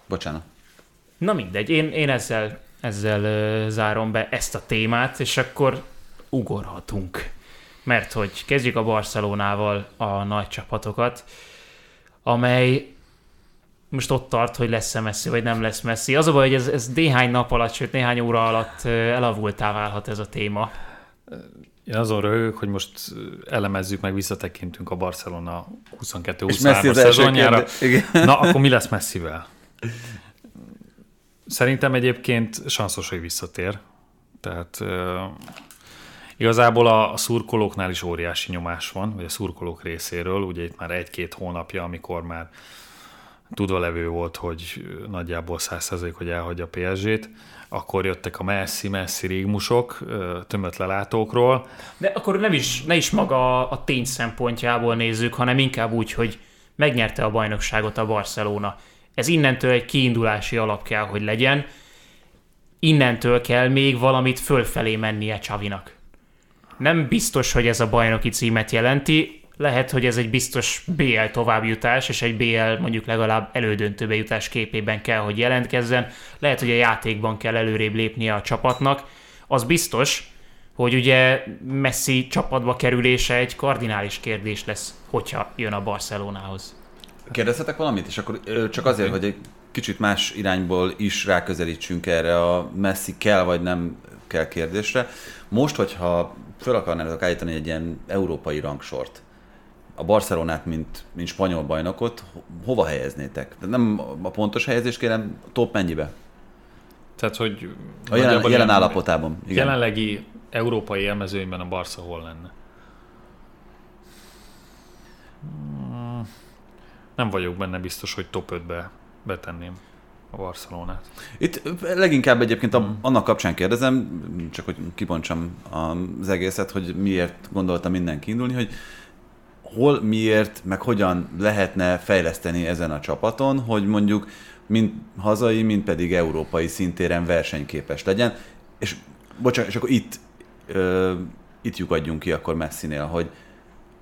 Bocsánat. Na mindegy, én, én ezzel, ezzel zárom be ezt a témát, és akkor ugorhatunk. Mert hogy kezdjük a Barcelonával a nagy csapatokat amely most ott tart, hogy lesz-e messzi, vagy nem lesz messzi. Az a baj, hogy ez, ez néhány nap alatt, sőt néhány óra alatt elavultá válhat ez a téma. Én azon röhögök, hogy most elemezzük, meg visszatekintünk a Barcelona 22-23 szezonjára. Na, akkor mi lesz messzivel? Szerintem egyébként sanszos, hogy visszatér. Tehát Igazából a, szurkolóknál is óriási nyomás van, vagy a szurkolók részéről, ugye itt már egy-két hónapja, amikor már tudva levő volt, hogy nagyjából 100% hogy elhagyja a PSG-t, akkor jöttek a messzi-messzi régmusok tömött lelátókról. De akkor nem is, ne is maga a tény szempontjából nézzük, hanem inkább úgy, hogy megnyerte a bajnokságot a Barcelona. Ez innentől egy kiindulási alap kell, hogy legyen. Innentől kell még valamit fölfelé mennie Csavinak nem biztos, hogy ez a bajnoki címet jelenti, lehet, hogy ez egy biztos BL továbbjutás, és egy BL mondjuk legalább elődöntőbe jutás képében kell, hogy jelentkezzen. Lehet, hogy a játékban kell előrébb lépnie a csapatnak. Az biztos, hogy ugye Messi csapatba kerülése egy kardinális kérdés lesz, hogyha jön a Barcelonához. Kérdezhetek valamit, és akkor csak azért, hogy egy kicsit más irányból is ráközelítsünk erre a Messi kell vagy nem kell kérdésre. Most, hogyha föl akarnátok állítani egy ilyen európai rangsort, a Barcelonát, mint, mint spanyol bajnokot, hova helyeznétek? De nem a pontos helyezés kérem, top mennyibe? Tehát, hogy... A jelen, jelen állapotában. Igen. Jelenlegi európai élmezőnyben a Barca hol lenne? Hmm, nem vagyok benne biztos, hogy top 5-be betenném a Barcelonát. Itt leginkább egyébként a, annak kapcsán kérdezem, csak hogy kibontsam az egészet, hogy miért gondoltam mindenki indulni, hogy hol, miért, meg hogyan lehetne fejleszteni ezen a csapaton, hogy mondjuk mind hazai, mind pedig európai szintéren versenyképes legyen. És bocsánat, és akkor itt, ö, itt lyukadjunk ki akkor messzinél, hogy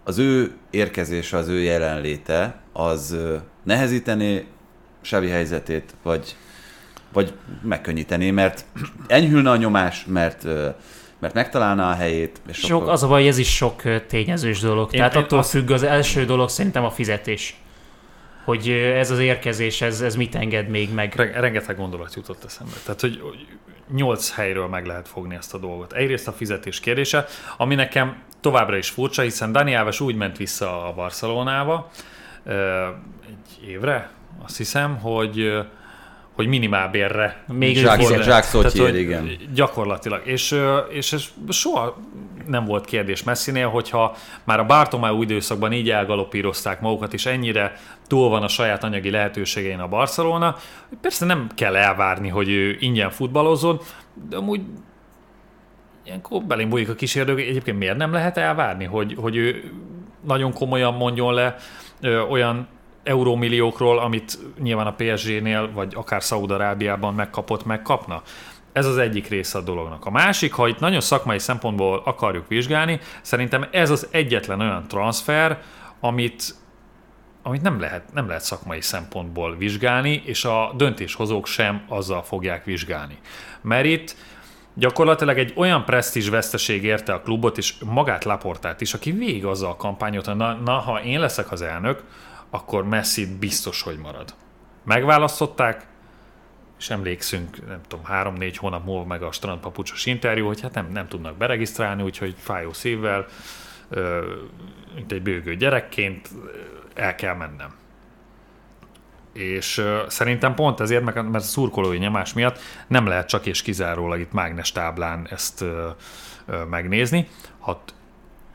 az ő érkezése, az ő jelenléte, az nehezítené Sevi helyzetét, vagy, vagy megkönnyítené, mert enyhülne a nyomás, mert mert megtalálná a helyét. És Sok, akkor... az a baj, hogy ez is sok tényezős dolog. Én- Tehát én attól azt- függ az első dolog szerintem a fizetés. Hogy ez az érkezés, ez, ez mit enged még meg. Re- rengeteg gondolat jutott eszembe. Tehát, hogy hogy nyolc helyről meg lehet fogni ezt a dolgot. Egyrészt a fizetés kérdése, ami nekem továbbra is furcsa, hiszen Dani Alves úgy ment vissza a Barcelonába egy évre, azt hiszem, hogy hogy minimálbérre Még Zsák- igen. Gyakorlatilag. És, és ez soha nem volt kérdés Messinél, hogyha már a Bartomeu időszakban így elgalopírozták magukat, és ennyire túl van a saját anyagi lehetőségein a Barcelona, persze nem kell elvárni, hogy ő ingyen futballozzon, de amúgy ilyenkor belém bújik a kísérlő, egyébként miért nem lehet elvárni, hogy, hogy ő nagyon komolyan mondjon le ö, olyan eurómilliókról, amit nyilván a PSG-nél, vagy akár Szaúd-Arábiában megkapott, megkapna. Ez az egyik része a dolognak. A másik, ha itt nagyon szakmai szempontból akarjuk vizsgálni, szerintem ez az egyetlen olyan transfer, amit, amit nem, lehet, nem lehet szakmai szempontból vizsgálni, és a döntéshozók sem azzal fogják vizsgálni. Mert itt gyakorlatilag egy olyan presztízs veszteség érte a klubot, és magát Laportát is, aki végig azzal a kampányot, hogy na, na, ha én leszek az elnök, akkor Messi biztos, hogy marad. Megválasztották, és emlékszünk, nem tudom, három-négy hónap múlva meg a strandpapucsos interjú, hogy hát nem, nem tudnak beregisztrálni, úgyhogy fájó szívvel, mint egy bőgő gyerekként el kell mennem. És szerintem pont ezért, mert, a szurkolói nyomás miatt nem lehet csak és kizárólag itt mágnes táblán ezt megnézni. Ha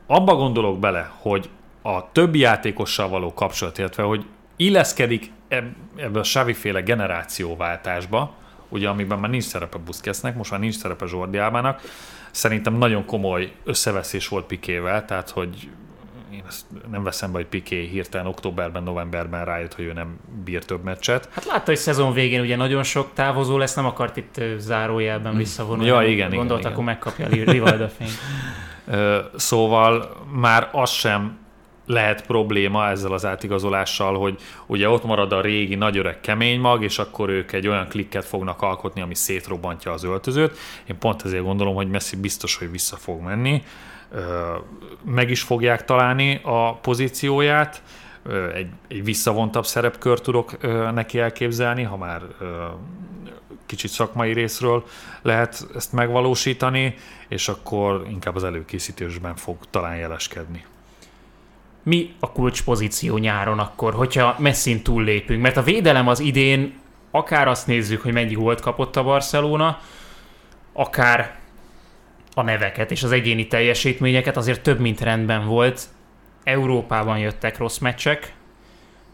abba gondolok bele, hogy a többi játékossal való kapcsolat, illetve hogy illeszkedik eb- ebbe a Xavi féle generációváltásba, ugye amiben már nincs szerepe Busquetsnek, most már nincs szerepe Albának, szerintem nagyon komoly összeveszés volt Pikével, tehát hogy én ezt nem veszem be, hogy Piké hirtelen októberben, novemberben rájött, hogy ő nem bír több meccset. Hát látta, hogy szezon végén ugye nagyon sok távozó lesz, nem akart itt zárójelben visszavonulni. Ja, igen, igen, Gondolt, igen. akkor megkapja a Rivalda fényt. Szóval már az sem lehet probléma ezzel az átigazolással, hogy ugye ott marad a régi nagyöreg kemény mag, és akkor ők egy olyan klikket fognak alkotni, ami szétrobbantja az öltözőt. Én pont ezért gondolom, hogy Messi biztos, hogy vissza fog menni. Meg is fogják találni a pozícióját, egy, egy visszavontabb szerepkört tudok neki elképzelni, ha már kicsit szakmai részről lehet ezt megvalósítani, és akkor inkább az előkészítésben fog talán jeleskedni. Mi a kulcspozíció nyáron akkor, hogyha messzin túllépünk? Mert a védelem az idén, akár azt nézzük, hogy mennyi gólt kapott a Barcelona, akár a neveket és az egyéni teljesítményeket, azért több mint rendben volt. Európában jöttek rossz meccsek,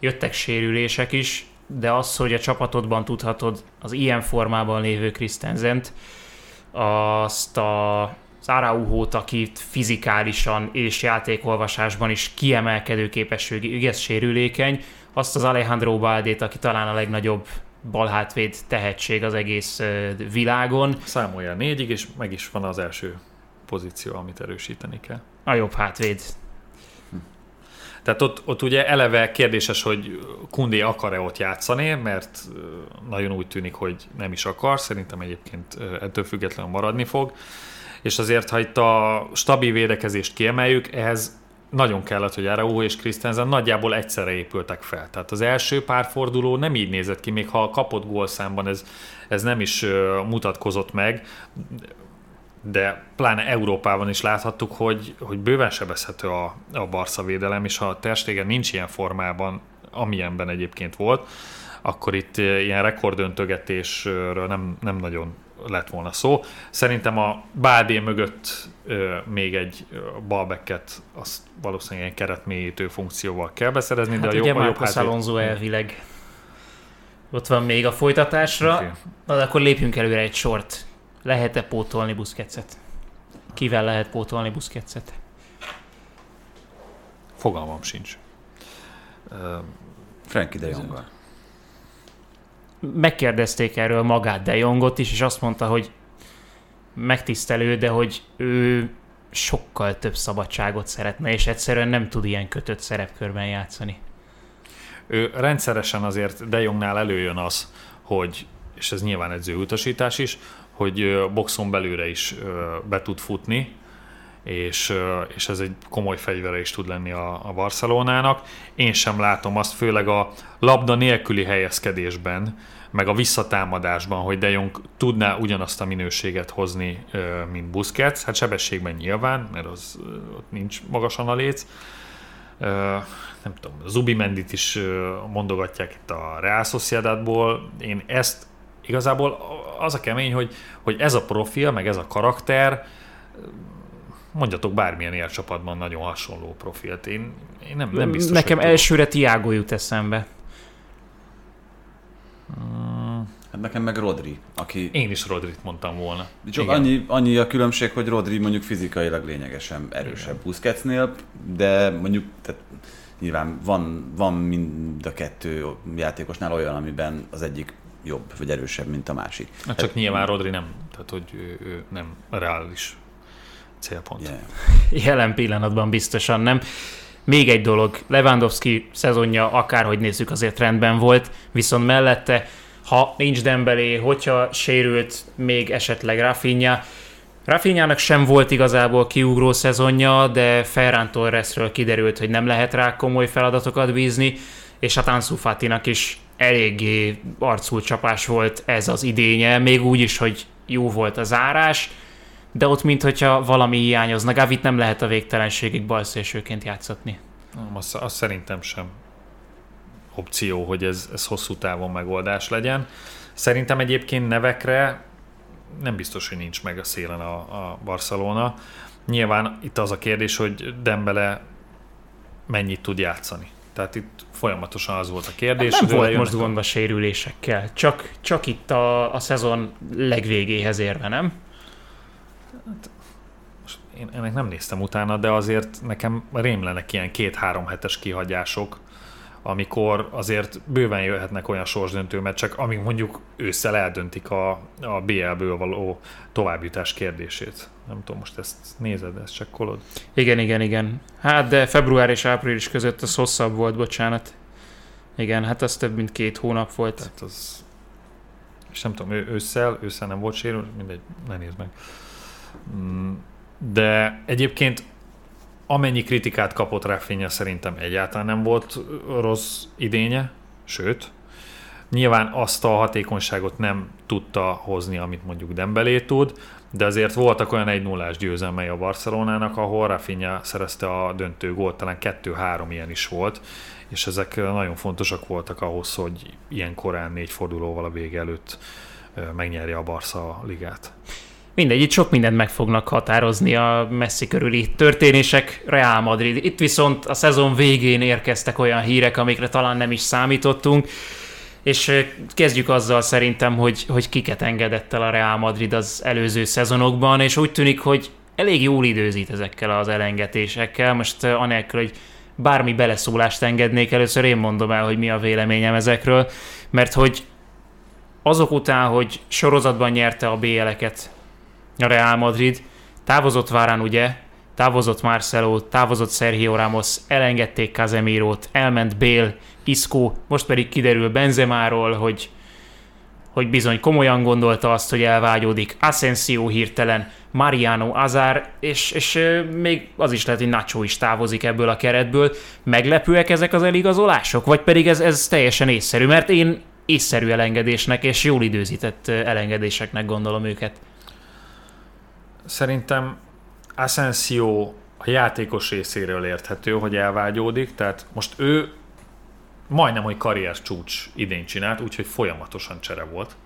jöttek sérülések is, de az, hogy a csapatodban tudhatod az ilyen formában lévő Christensent, azt a az akit fizikálisan és játékolvasásban is kiemelkedő képességű, igaz sérülékeny, azt az Alejandro Baldét, aki talán a legnagyobb balhátvéd tehetség az egész világon, Számolja négyig, és meg is van az első pozíció, amit erősíteni kell. a jobb hátvéd. Tehát ott, ott ugye eleve kérdéses, hogy Kundé akar-e ott játszani, mert nagyon úgy tűnik, hogy nem is akar, szerintem egyébként ettől függetlenül maradni fog. És azért, ha itt a stabil védekezést kiemeljük, ehhez nagyon kellett, hogy Araújo és Christensen nagyjából egyszerre épültek fel. Tehát az első pár forduló nem így nézett ki, még ha a kapott gólszámban ez, ez nem is mutatkozott meg, de pláne Európában is láthattuk, hogy, hogy bőven sebezhető a, a Barca védelem, és ha a Ter Stegen nincs ilyen formában, amilyenben egyébként volt, akkor itt ilyen rekordöntögetésről nem, nem nagyon lett volna szó. Szerintem a Bádé mögött ö, még egy balbeket, azt valószínűleg egy keretmélyítő funkcióval kell beszerezni, Hát de a ugye jobb, a jobb Marcos hátvéd- Alonso elvileg ott van még a folytatásra, Oké. Na, de akkor lépjünk előre egy sort. Lehet-e pótolni Busquetset? Kivel lehet pótolni Busquetset? Fogalmam sincs. Frankie de Jonggal. Megkérdezték erről magát de Jongot is, és azt mondta, hogy megtisztelő, de hogy ő sokkal több szabadságot szeretne, és egyszerűen nem tud ilyen kötött szerepkörben játszani. Ő rendszeresen azért De Jongnál előjön az, hogy, és ez nyilván egy utasítás is, hogy boxon belőle is be tud futni, és, és ez egy komoly fegyvere is tud lenni a, a Barcelonának. Én sem látom azt, főleg a labda nélküli helyezkedésben, meg a visszatámadásban, hogy De Jong tudná ugyanazt a minőséget hozni, mint Busquets. Hát sebességben nyilván, mert az ott nincs magasan a léc. Nem tudom, Zubi Mendit is mondogatják itt a Real Sociedadból. Én ezt igazából az a kemény, hogy, hogy ez a profil, meg ez a karakter, mondjatok bármilyen élcsapatban nagyon hasonló profilt. Én, én nem, nem biztos, Nekem elsőre Tiago jut eszembe. Hát nekem meg Rodri, aki... Én is Rodrit mondtam volna. Csak annyi, annyi a különbség, hogy Rodri mondjuk fizikailag lényegesen erősebb Igen. Busquetsnél, de mondjuk tehát nyilván van, van mind a kettő játékosnál olyan, amiben az egyik jobb vagy erősebb, mint a másik. Na, csak tehát, nyilván Rodri nem, tehát hogy ő, ő nem reális célpont. Yeah. Jelen pillanatban biztosan nem. Még egy dolog, Lewandowski szezonja akárhogy nézzük azért rendben volt, viszont mellette, ha nincs Dembélé, hogyha sérült még esetleg Rafinha, Rafinhának sem volt igazából kiugró szezonja, de Ferran Torresről kiderült, hogy nem lehet rá komoly feladatokat bízni, és a Ansu Fatinak is eléggé arcul csapás volt ez az idénye, még úgy is, hogy jó volt a zárás, de ott mintha valami hiányozna. Gavit nem lehet a végtelenségig balszélsőként játszatni. Nem, azt, azt szerintem sem opció, hogy ez, ez hosszú távon megoldás legyen. Szerintem egyébként nevekre nem biztos, hogy nincs meg a szélen a, a Barcelona. Nyilván itt az a kérdés, hogy Dembele mennyit tud játszani. Tehát itt folyamatosan az volt a kérdés. Hát nem volt most gond a sérülésekkel, csak, csak itt a, a szezon legvégéhez érve, nem? Hát, én ennek nem néztem utána, de azért nekem rémlenek ilyen két-három hetes kihagyások, amikor azért bőven jöhetnek olyan sorsdöntő meccsek, amik mondjuk ősszel eldöntik a, a BL-ből való továbbjutás kérdését. Nem tudom, most ezt nézed, ezt csekkolod? Igen, igen, igen. Hát de február és április között az hosszabb volt, bocsánat. Igen, hát az több mint két hónap volt. Tehát az... És nem tudom, ősszel, ősszel nem volt sérül, mindegy, ne nézd meg. Mm, de egyébként amennyi kritikát kapott Rafinha szerintem egyáltalán nem volt rossz idénye, sőt, nyilván azt a hatékonyságot nem tudta hozni, amit mondjuk Dembélé tud, de azért voltak olyan 1 0 győzelmei a Barcelonának, ahol Rafinha szerezte a döntő gólt, talán 2-3 ilyen is volt, és ezek nagyon fontosak voltak ahhoz, hogy ilyen korán négy fordulóval a vége előtt megnyerje a Barca ligát. Mindegy, itt sok mindent meg fognak határozni a messzi körüli történések. Real Madrid. Itt viszont a szezon végén érkeztek olyan hírek, amikre talán nem is számítottunk. És kezdjük azzal szerintem, hogy, hogy kiket engedett el a Real Madrid az előző szezonokban, és úgy tűnik, hogy elég jól időzít ezekkel az elengedésekkel. Most anélkül, hogy bármi beleszólást engednék, először én mondom el, hogy mi a véleményem ezekről, mert hogy azok után, hogy sorozatban nyerte a BL-eket a Real Madrid, távozott Várán ugye, távozott Marcelo, távozott Sergio Ramos, elengedték Casemirót, elment Bale, Isco, most pedig kiderül Benzemáról, hogy hogy bizony komolyan gondolta azt, hogy elvágyódik. Asensio hirtelen, Mariano Azár, és, és még az is lehet, hogy Nacho is távozik ebből a keretből. Meglepőek ezek az eligazolások? Vagy pedig ez, ez teljesen észszerű? Mert én észszerű elengedésnek és jól időzített elengedéseknek gondolom őket. Szerintem Asensio a játékos részéről érthető, hogy elvágyódik, tehát most ő majdnem, hogy karrier csúcs idén csinált, úgyhogy folyamatosan csere volt.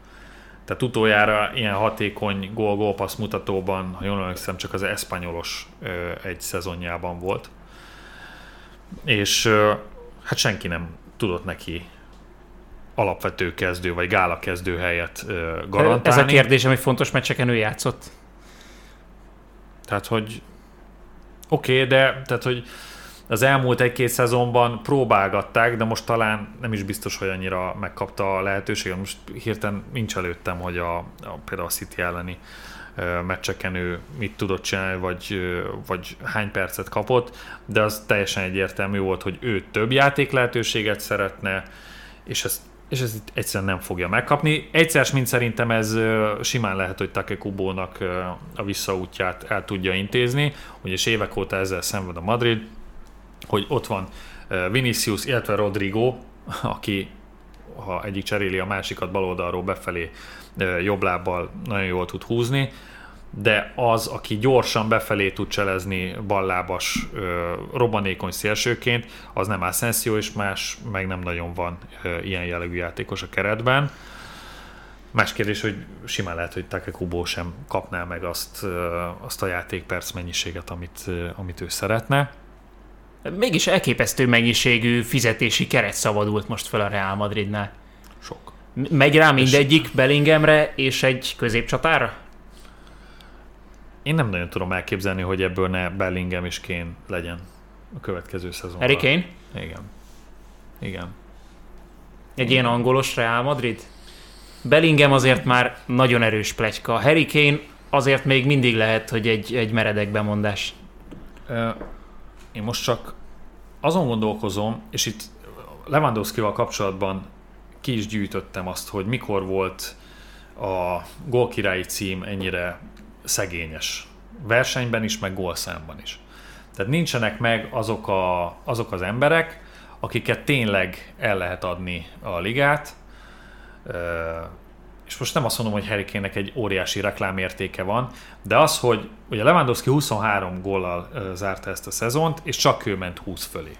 Tehát utoljára ilyen hatékony gól gól mutatóban, ha jól emlékszem, csak az eszpanyolos egy szezonjában volt. És hát senki nem tudott neki alapvető kezdő vagy gála kezdő helyet garantálni. Ez a kérdés, hogy fontos meccseken ő játszott. Tehát, hogy oké, okay, de tehát, hogy Az elmúlt egy-két szezonban próbálgatták, de most talán nem is biztos, hogy annyira megkapta a lehetőséget. Most hirtelen nincs előttem, hogy a, a például a City elleni meccseken ő mit tudott csinálni, vagy, vagy hány percet kapott, de az teljesen egyértelmű volt, hogy ő több játék lehetőséget szeretne, és ezt és ez itt egyszerűen nem fogja megkapni. Egyszer, mint szerintem ez simán lehet, hogy Take Kubónak a visszaútját el tudja intézni, és évek óta ezzel szenved a Madrid, hogy ott van Vinicius, illetve Rodrigo, aki ha egyik cseréli a másikat baloldalról befelé jobb lábbal nagyon jól tud húzni, de az, aki gyorsan befelé tud cselezni ballábas, robbanékony szélsőként, az nem Asensio, és más meg nem nagyon van ilyen jellegű játékos a keretben. Más kérdés, hogy simán lehet, hogy Takekubo sem kapná meg azt, azt a játékperc mennyiséget, amit, amit ő szeretne. Mégis elképesztő mennyiségű fizetési keret szabadult most fel a Real Madridnál. Sok. Megy rá mindegyik Bellinghamre és egy középcsatára? Én nem nagyon tudom elképzelni, hogy ebből ne Bellingham és Kane legyen a következő szezonban. Harry Kane? Igen. Igen. Egy ilyen angolos Real Madrid? Bellingham azért már nagyon erős pletyka. Harry Kane azért még mindig lehet, hogy egy, egy meredek bemondás. Én most csak azon gondolkozom, és itt Lewandowski-val kapcsolatban ki is gyűjtöttem azt, hogy mikor volt a gólkirályi cím ennyire szegényes. Versenyben is, meg gólszámban is. Tehát nincsenek meg azok, a, azok az emberek, akiket tényleg el lehet adni a ligát, és most nem azt mondom, hogy Harry Kane-nek egy óriási reklámértéke van, de az, hogy ugye Lewandowski 23 góllal zárta ezt a szezont, és csak ő ment 20 fölé.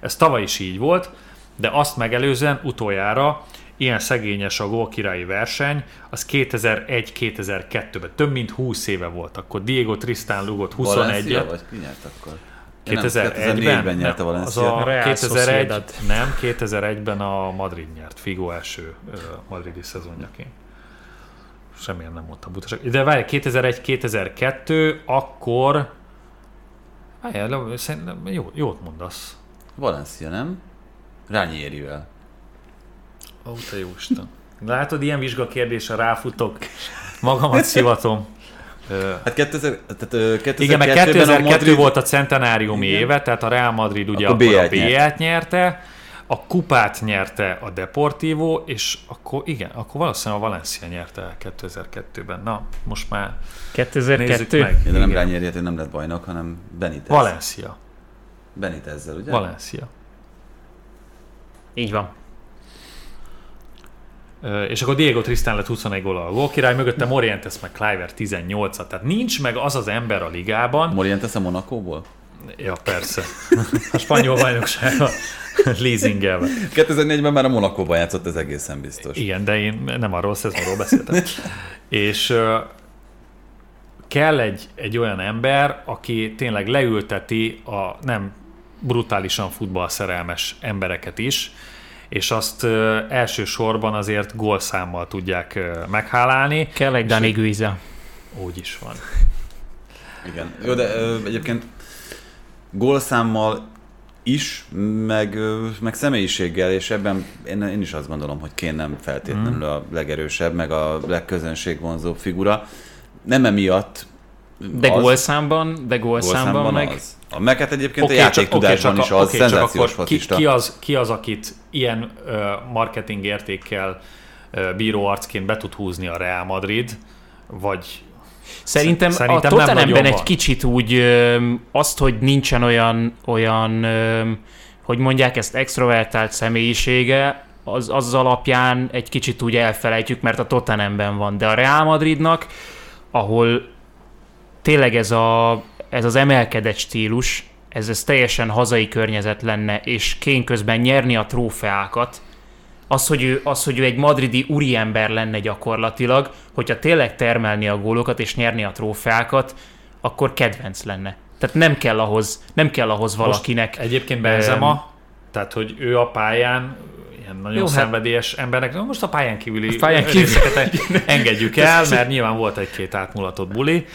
Ez tavaly is így volt, de azt megelőzően utoljára ilyen szegényes a gólkirályi verseny, az 2001-2002-ben, több mint 20 éve volt. Akkor Diego Tristán lugott 21-et. vagy ki nyert akkor? 2001-ben nyerte Valencia. Az a 2001, nem, 2001-ben a Madrid nyert, Figo első madridi szezonjaként. Semmilyen nem mondtam butaság. De várj, 2001-2002, akkor Várjál, szerintem jó, jót mondasz. Valencia, nem? Rányérivel. Ó, te jó Isten. Látod, ilyen vizsgakérdésre ráfutok, magamat szivatom. Hát 2000, tehát, 2002 Igen, mert 2002 a Madrid... volt a centenáriumi Igen. éve, tehát a Real Madrid ugye akkor, akkor a B-t nyerte, a kupát nyerte a Deportivo, és akkor igen, akkor valószínűleg a Valencia nyerte 2002-ben. Na, most már 2002? meg. De nem rányérjét, nem lett bajnok, hanem Benitez. Valencia. Benitezzel, ugye? Valencia. Így van és akkor Diego Tristan lett 21 gól a gólkirály, mögötte Morientes meg Cliver 18 -at. Tehát nincs meg az az ember a ligában. Morientes a Monakóból? Ja, persze. A spanyol bajnokság a leasingelve. 2004-ben már a Monakóban játszott, ez egészen biztos. Igen, de én nem arról szezonról beszéltem. és uh, kell egy, egy olyan ember, aki tényleg leülteti a nem brutálisan futballszerelmes embereket is, és azt elsősorban azért gólszámmal tudják meghálálni. Kell egy Dani Guiza. Úgy is van. Igen. Jó, de ö, egyébként gólszámmal is, meg, meg személyiséggel, és ebben én, én is azt gondolom, hogy Kén nem feltétlenül mm. a legerősebb, meg a legközönségvonzóbb figura. Nem emiatt de az, gólszámban, de gólszámban, gólszámban meg... Az. A meket egyébként okay, a játéktudásban okay, is az okay, szenzációs ki, ki, az, ki az, akit ilyen uh, marketing értékkel uh, bíró arcként be tud húzni a Real Madrid, vagy Szerintem, Szerintem a Tottenhamben egy kicsit úgy ö, azt, hogy nincsen olyan, olyan ö, hogy mondják ezt extrovertált személyisége, az, az alapján egy kicsit úgy elfelejtjük, mert a Tottenhamben van. De a Real Madridnak, ahol tényleg ez, a, ez az emelkedett stílus, ez, ez teljesen hazai környezet lenne, és kén közben nyerni a trófeákat, az hogy, ő, az, hogy ő egy madridi úriember lenne gyakorlatilag, hogyha tényleg termelni a gólokat és nyerni a trófeákat, akkor kedvenc lenne. Tehát nem kell ahhoz, nem kell ahhoz valakinek... Most egyébként Benzema, um, tehát hogy ő a pályán ilyen nagyon Jó, hát- szenvedélyes embernek. Na, Most a pályán kívüli pályán kívül- részeket engedjük el, mert nyilván volt egy-két átmulatott buli,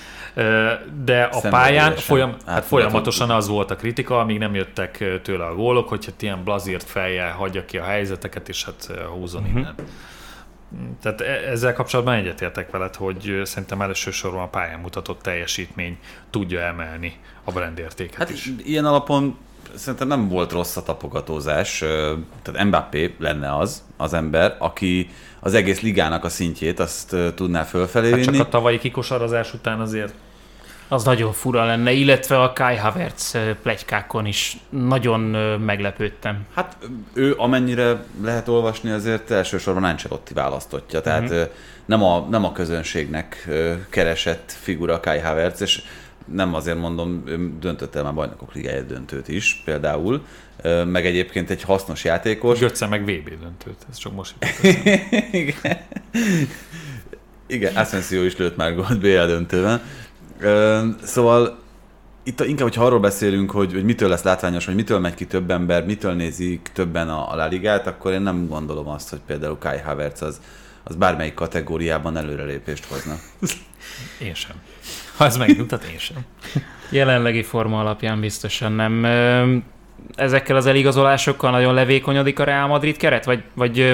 de a pályán folyam, hát folyamatosan az volt a kritika, amíg nem jöttek tőle a gólok, hogy hát ilyen blazírt fejjel hagyja ki a helyzeteket, és hát Mhm. uh-huh. innen. Tehát e- ezzel kapcsolatban egyetértek veled, hogy szerintem elsősorban a pályán mutatott teljesítmény tudja emelni a brand értéket Hát is. ilyen alapon szerintem nem volt rossz a tapogatózás. Tehát Mbappé lenne az, az ember, aki az egész ligának a szintjét azt tudná fölfelé Hát csak vinni. a tavalyi kikosarazás után azért Az nagyon fura lenne, illetve a Kai Havertz plegykákon is nagyon meglepődtem. Hát ő amennyire lehet olvasni, azért elsősorban Ancelotti választotja, tehát Mhm. uh-huh. nem, a, nem a közönségnek keresett figura Kai Havertz, és nem azért mondom, ő döntött el már bajnokok ligája döntőt is például, meg egyébként egy hasznos játékos. Götze meg VB döntőt, ez csak most. Igen. Igen, Asensio is lőtt már gólt BL döntőben. Szóval itt inkább, hogyha arról beszélünk, hogy, hogy mitől lesz látványos, vagy mitől megy ki több ember, mitől nézik többen a, a La akkor én nem gondolom azt, hogy például Kai Havertz az, az bármelyik kategóriában előrelépést hozna. Én sem. Ha ez megnyugtat, én sem. Jelenlegi forma alapján biztosan nem. Ezekkel az eligazolásokkal nagyon levékonyodik a Real Madrid keret? Vagy, vagy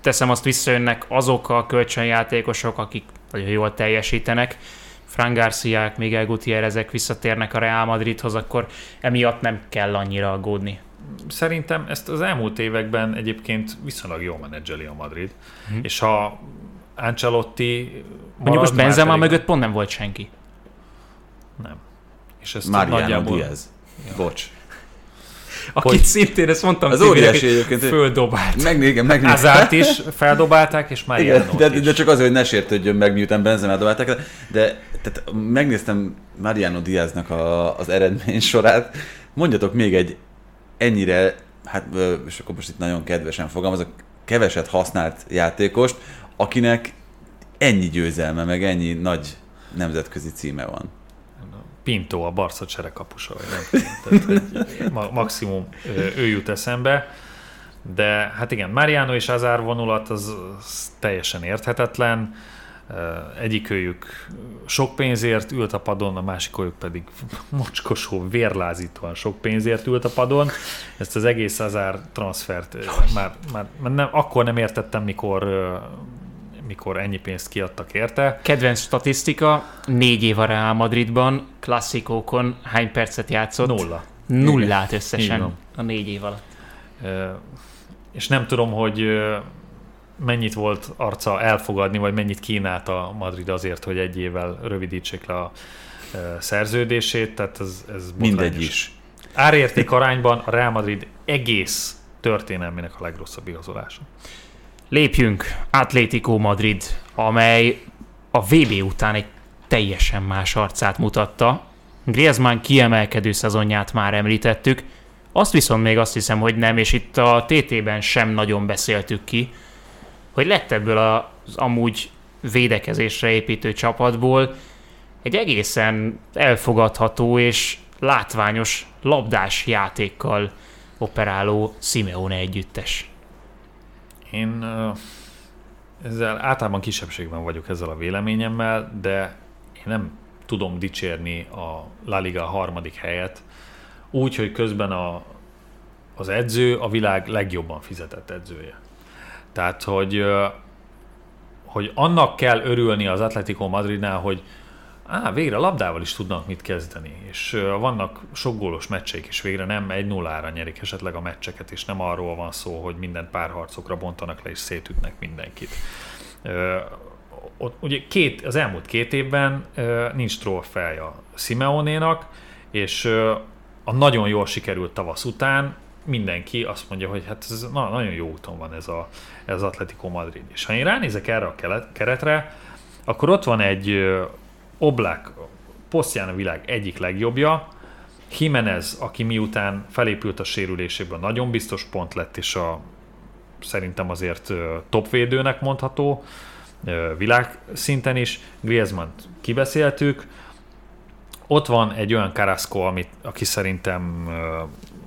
teszem azt visszajönnek azok a kölcsönjátékosok, akik nagyon jól teljesítenek, Fran Garciák, Miguel Gutierrezek visszatérnek a Real Madridhoz, akkor emiatt nem kell annyira aggódni. Szerintem ezt az elmúlt években egyébként viszonylag jól menedzseli a Madrid, Mhm. és ha Ancelotti Mondjuk most már Benzema pedig- mögött pont nem volt senki. Nem. És ezt Mariano nagyjából... Diaz. Bocs. Akit Hogy- szintén, ezt mondtam Az óriási hogy egyébként. Földobált. Meg, igen, meg, Azárt is feldobálták, és Mariano Igen, de, de csak azért, hogy ne sértődjön meg, miután Benzemát dobálták, de tehát megnéztem Mariano Diaznak a, az eredmény sorát. Mondjatok még egy ennyire, hát és akkor most itt nagyon kedvesen fogalmazok, keveset használt játékost, akinek ennyi győzelme, meg ennyi nagy nemzetközi címe van. Pinto, a Barca cserekapusa, vagy nem. Tehát, maximum ő jut eszembe. De hát igen, Mariano és Azár vonulat az, az teljesen érthetetlen. Egyikőjük sok pénzért ült a padon, a másikőjük pedig mocskosó, vérlázítóan sok pénzért ült a padon. Ezt az egész Azár transfert már, már, már nem, akkor nem értettem, mikor, mikor ennyi pénzt kiadtak érte. Kedvenc statisztika, négy év a Real Madridban, klasszikókon hány percet játszott? Nulla. Nullát összesen a négy év alatt. És nem tudom, hogy mennyit volt arca elfogadni, vagy mennyit kínált a Madrid azért, hogy egy évvel rövidítsék le a szerződését, tehát ez, ez Mindegy botrányos. is. Árérték arányban a Real Madrid egész történelmének a legrosszabb igazolása. Lépjünk Atlético Madrid, amely a VB után egy teljesen más arcát mutatta. Griezmann kiemelkedő szezonját már említettük, azt viszont még azt hiszem, hogy nem, és itt a TT-ben sem nagyon beszéltük ki, hogy lett ebből az amúgy védekezésre építő csapatból egy egészen elfogadható és látványos labdás játékkal operáló Simeone együttes. Én ezzel általában kisebbségben vagyok ezzel a véleményemmel, de én nem tudom dicsérni a La Liga harmadik helyet, úgy, hogy közben a, az edző a világ legjobban fizetett edzője. Tehát, hogy, hogy annak kell örülni az Atletico Madridnál, hogy á, végre labdával is tudnak mit kezdeni, és vannak sok gólos meccseik is végre nem egy nullára nyerik esetleg a meccseket, és nem arról van szó, hogy minden párharcokra bontanak le és szétütnek mindenkit. Ott, ugye két, az elmúlt két évben nincs trófeája Simeonénak, és a nagyon jól sikerült tavasz után mindenki azt mondja, hogy hát ez na, nagyon jó úton van ez, a, ez az Atletico Madrid. És ha én ránézek erre a keretre, akkor ott van egy ö, Oblak, posztján a világ egyik legjobbja, Jimenez, aki miután felépült a sérüléséből, nagyon biztos pont lett, és a, szerintem azért topvédőnek mondható, világszinten is. griezmann kibeszéltük. Ott van egy olyan Carrasco, amit, aki szerintem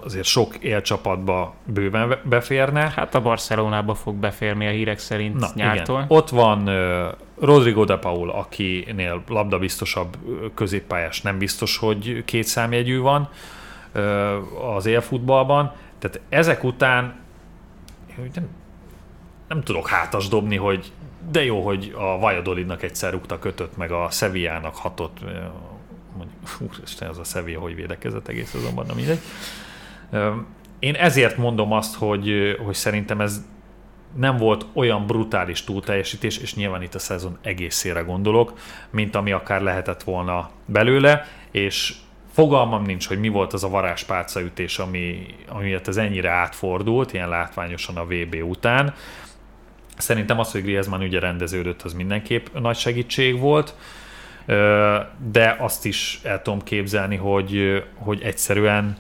azért sok élcsapatba bőven beférne. Hát a Barcelonába fog beférni a hírek szerint Na, nyártól. Igen. Ott van uh, Rodrigo de Paul, akinél labdabiztosabb középpályás nem biztos, hogy két számjegyű van uh, az élfutballban. Tehát ezek után nem, nem tudok hátas dobni, hogy de jó, hogy a Valladolidnak egyszer rúgta kötött, meg a Sevillának hatott, mondjuk, úristen, az a Sevilla, hogy védekezett egész azonban, nem mindegy. Én ezért mondom azt, hogy, hogy szerintem ez nem volt olyan brutális túlteljesítés, és nyilván itt a szezon egészére gondolok, mint ami akár lehetett volna belőle, és fogalmam nincs, hogy mi volt az a varázspálcaütés, ami, amiért ez ennyire átfordult, ilyen látványosan a VB után. Szerintem az, hogy Griezmann ugye rendeződött, az mindenképp nagy segítség volt, de azt is el tudom képzelni, hogy, hogy egyszerűen